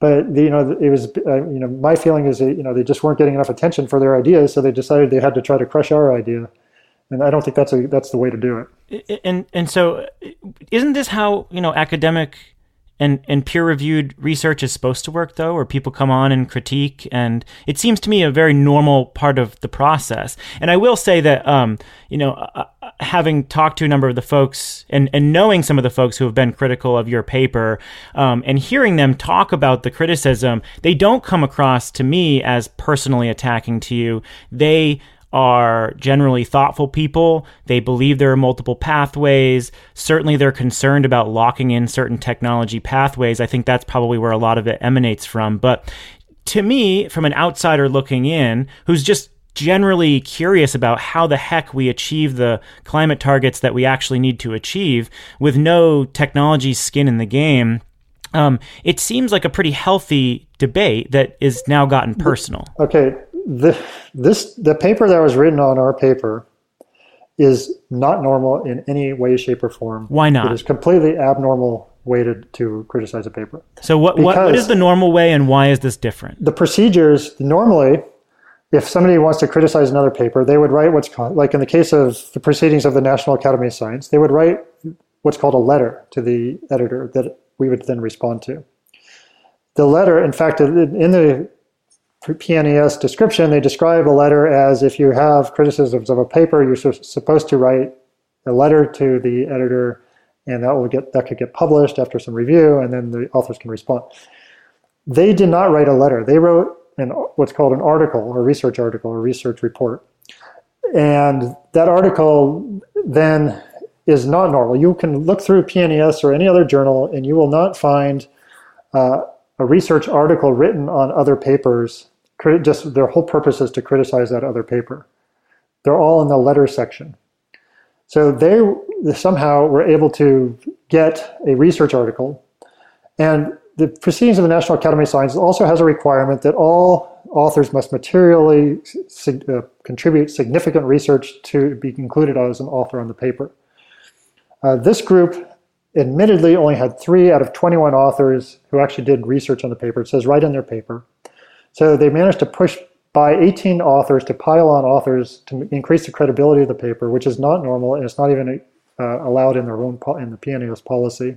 But the, you know, it was uh, you know my feeling is that you know they just weren't getting enough attention for their ideas, so they decided they had to try to crush our idea. And I don't think that's a that's the way to do it. And and so, isn't this how you know academic and and peer reviewed research is supposed to work though where people come on and critique and it seems to me a very normal part of the process. And i will say that um, you know uh, uh, having talked to a number of the folks and and knowing some of the folks who have been critical of your paper um, and hearing them talk about the criticism they don't come across to me as personally attacking to you. They are generally thoughtful people. They believe there are multiple pathways. Certainly, they're concerned about locking in certain technology pathways. I think that's probably where a lot of it emanates from. But to me, from an outsider looking in, who's just generally curious about how the heck we achieve the climate targets that we actually need to achieve with no technology skin in the game, um, it seems like a pretty healthy debate that is now gotten personal. Okay, the, this the paper that was written on our paper is not normal in any way, shape, or form. Why not? It is completely abnormal way to, to criticize a paper. So what, what what is the normal way, and why is this different? The procedures normally, if somebody wants to criticize another paper, they would write what's called, like in the case of the proceedings of the National Academy of Science, they would write what's called a letter to the editor that we would then respond to. The letter, in fact, in the PNAS description, they describe a letter as if you have criticisms of a paper, you're supposed to write a letter to the editor, and that will get that could get published after some review, and then the authors can respond. They did not write a letter. They wrote an what's called an article, or research article, or research report, and that article then is not normal. You can look through PNAS or any other journal, and you will not find uh, a research article written on other papers just their whole purpose is to criticize that other paper. They're all in the letter section. So they somehow were able to get a research article. And the Proceedings of the National Academy of Sciences also has a requirement that all authors must materially uh, contribute significant research to be included as an author on the paper. Uh, this group admittedly only had three out of 21 authors who actually did research on the paper. It says right in their paper. So they managed to push by 18 authors to pile on authors to increase the credibility of the paper, which is not normal and it's not even uh, allowed in their own in the PNAS policy.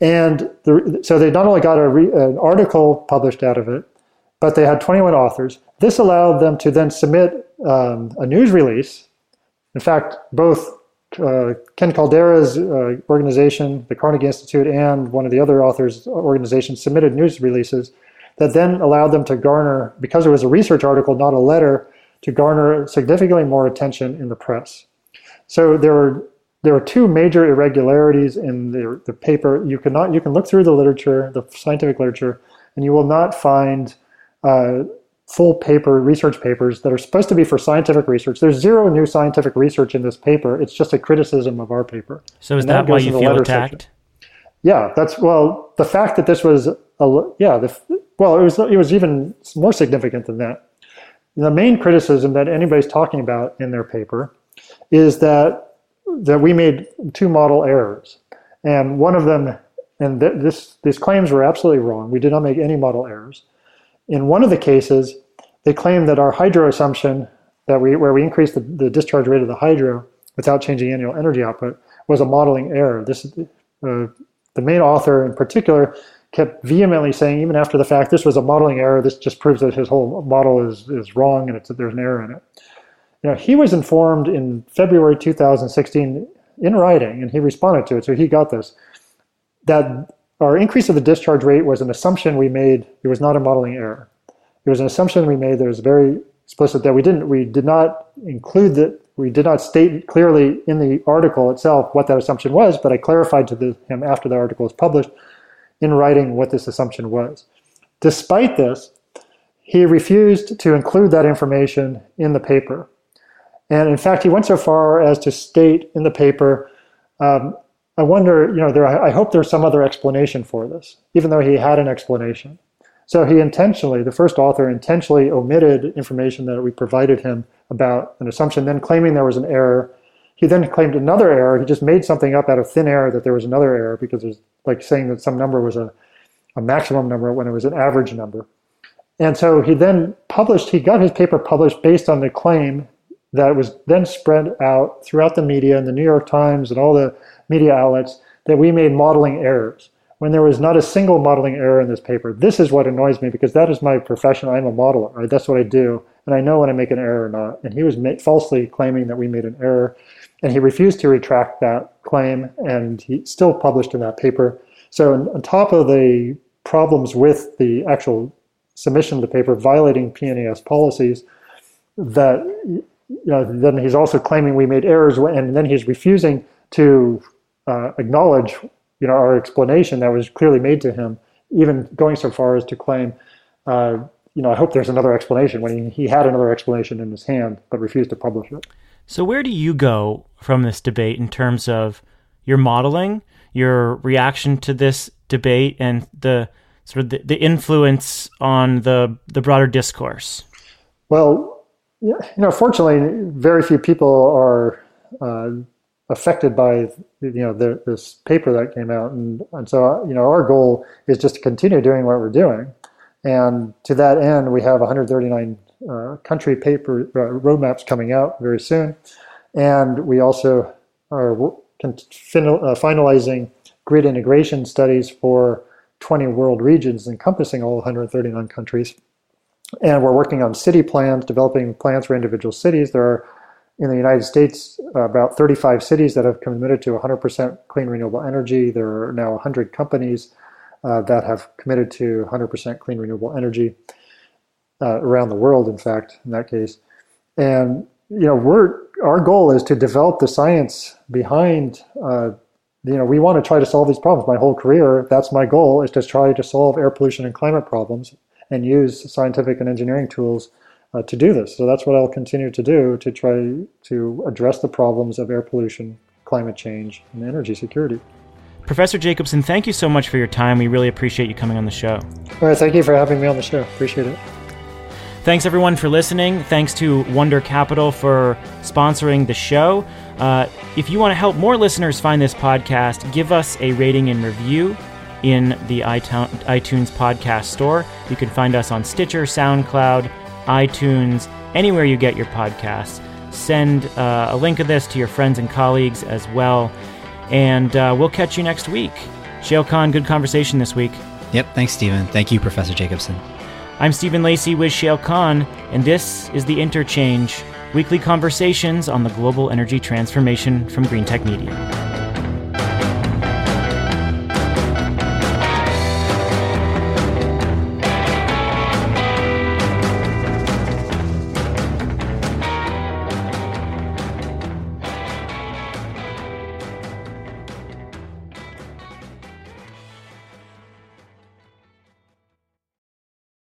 And the, so they not only got re, an article published out of it, but they had 21 authors. This allowed them to then submit um, a news release. In fact, both uh, Ken Caldeira's uh, organization, the Carnegie Institute, and one of the other authors' organizations submitted news releases that then allowed them to garner, because it was a research article, not a letter, to garner significantly more attention in the press. So there were there were two major irregularities in the, the paper. You cannot you can look through the literature, the scientific literature, and you will not find uh, full paper research papers that are supposed to be for scientific research. There's zero new scientific research in this paper. It's just a criticism of our paper. So is that, that why you feel attacked? Section. Yeah, that's well. The fact that this was a yeah the well, it was it was even more significant than that. The main criticism that anybody's talking about in their paper is that that we made two model errors, and one of them, and th- this these claims were absolutely wrong. We did not make any model errors. In one of the cases, they claimed that our hydro assumption that we where we increased the, the discharge rate of the hydro without changing annual energy output was a modeling error. This uh, the main author in particular kept vehemently saying, even after the fact, this was a modeling error. This just proves that his whole model is, is wrong and it's, that there's an error in it. You know, he was informed in February 2016 in writing, and he responded to it, so he got this, that our increase of the discharge rate was an assumption we made. It was not a modeling error. It was an assumption we made that was very explicit that we didn't, we did not include that we did not state clearly in the article itself what that assumption was, but I clarified to the, him after the article was published in writing what this assumption was. Despite this, he refused to include that information in the paper. And in fact, he went so far as to state in the paper, um, I wonder, you know, there, I hope there's some other explanation for this, even though he had an explanation. So he intentionally, the first author intentionally omitted information that we provided him about an assumption, then claiming there was an error. He then claimed another error. He just made something up out of thin air that there was another error because it's like saying that some number was a, a maximum number when it was an average number. And so he then published, he got his paper published based on the claim that was then spread out throughout the media and the New York Times and all the media outlets that we made modeling errors when there was not a single modeling error in this paper. This is what annoys me because that is my profession. I'm a modeler. Right? That's what I do. And I know when I make an error or not. And he was ma- falsely claiming that we made an error. And he refused to retract that claim. And he still published in that paper. So, on top of the problems with the actual submission of the paper violating PNAS policies, that you know, then he's also claiming we made errors, and then he's refusing to uh, acknowledge, you know, our explanation that was clearly made to him, even going so far as to claim, uh, you know, I hope there's another explanation when he, he had another explanation in his hand, but refused to publish it. So where do you go from this debate in terms of your modeling, your reaction to this debate, and the sort of the, the influence on the the broader discourse? Well, you know, fortunately, very few people are uh, affected by you know the, this paper that came out, and and so you know our goal is just to continue doing what we're doing, and to that end, we have 139 uh, country paper uh, roadmaps coming out very soon, and we also are uh, finalizing grid integration studies for 20 world regions encompassing all 139 countries. And we're working on city plans, developing plans for individual cities. There are, in the United States, about 35 cities that have committed to 100% clean renewable energy. There are now 100 companies uh, that have committed to 100% clean renewable energy uh, around the world, in fact, in that case. And you know, we're our goal is to develop the science behind uh, you know, we want to try to solve these problems. My whole career, that's my goal, is to try to solve air pollution and climate problems and use scientific and engineering tools uh, to do this. So that's what I'll continue to do to try to address the problems of air pollution, climate change, and energy security. Professor Jacobson, thank you so much for your time. We really appreciate you coming on the show. All right, thank you for having me on the show. Appreciate it. Thanks everyone for listening. Thanks to Wunder Capital for sponsoring the show. Uh, if you want to help more listeners find this podcast, give us a rating and review in the iTunes podcast store. You can find us on Stitcher, SoundCloud, iTunes, anywhere you get your podcasts. Send uh, a link of this to your friends and colleagues as well. And uh, we'll catch you next week. Shayle Kann, good conversation this week. Yep, thanks, Stephen. Thank you, Professor Jacobson. I'm Stephen Lacey with Shayle Kann, and this is The Interchange, weekly conversations on the global energy transformation from Greentech Media.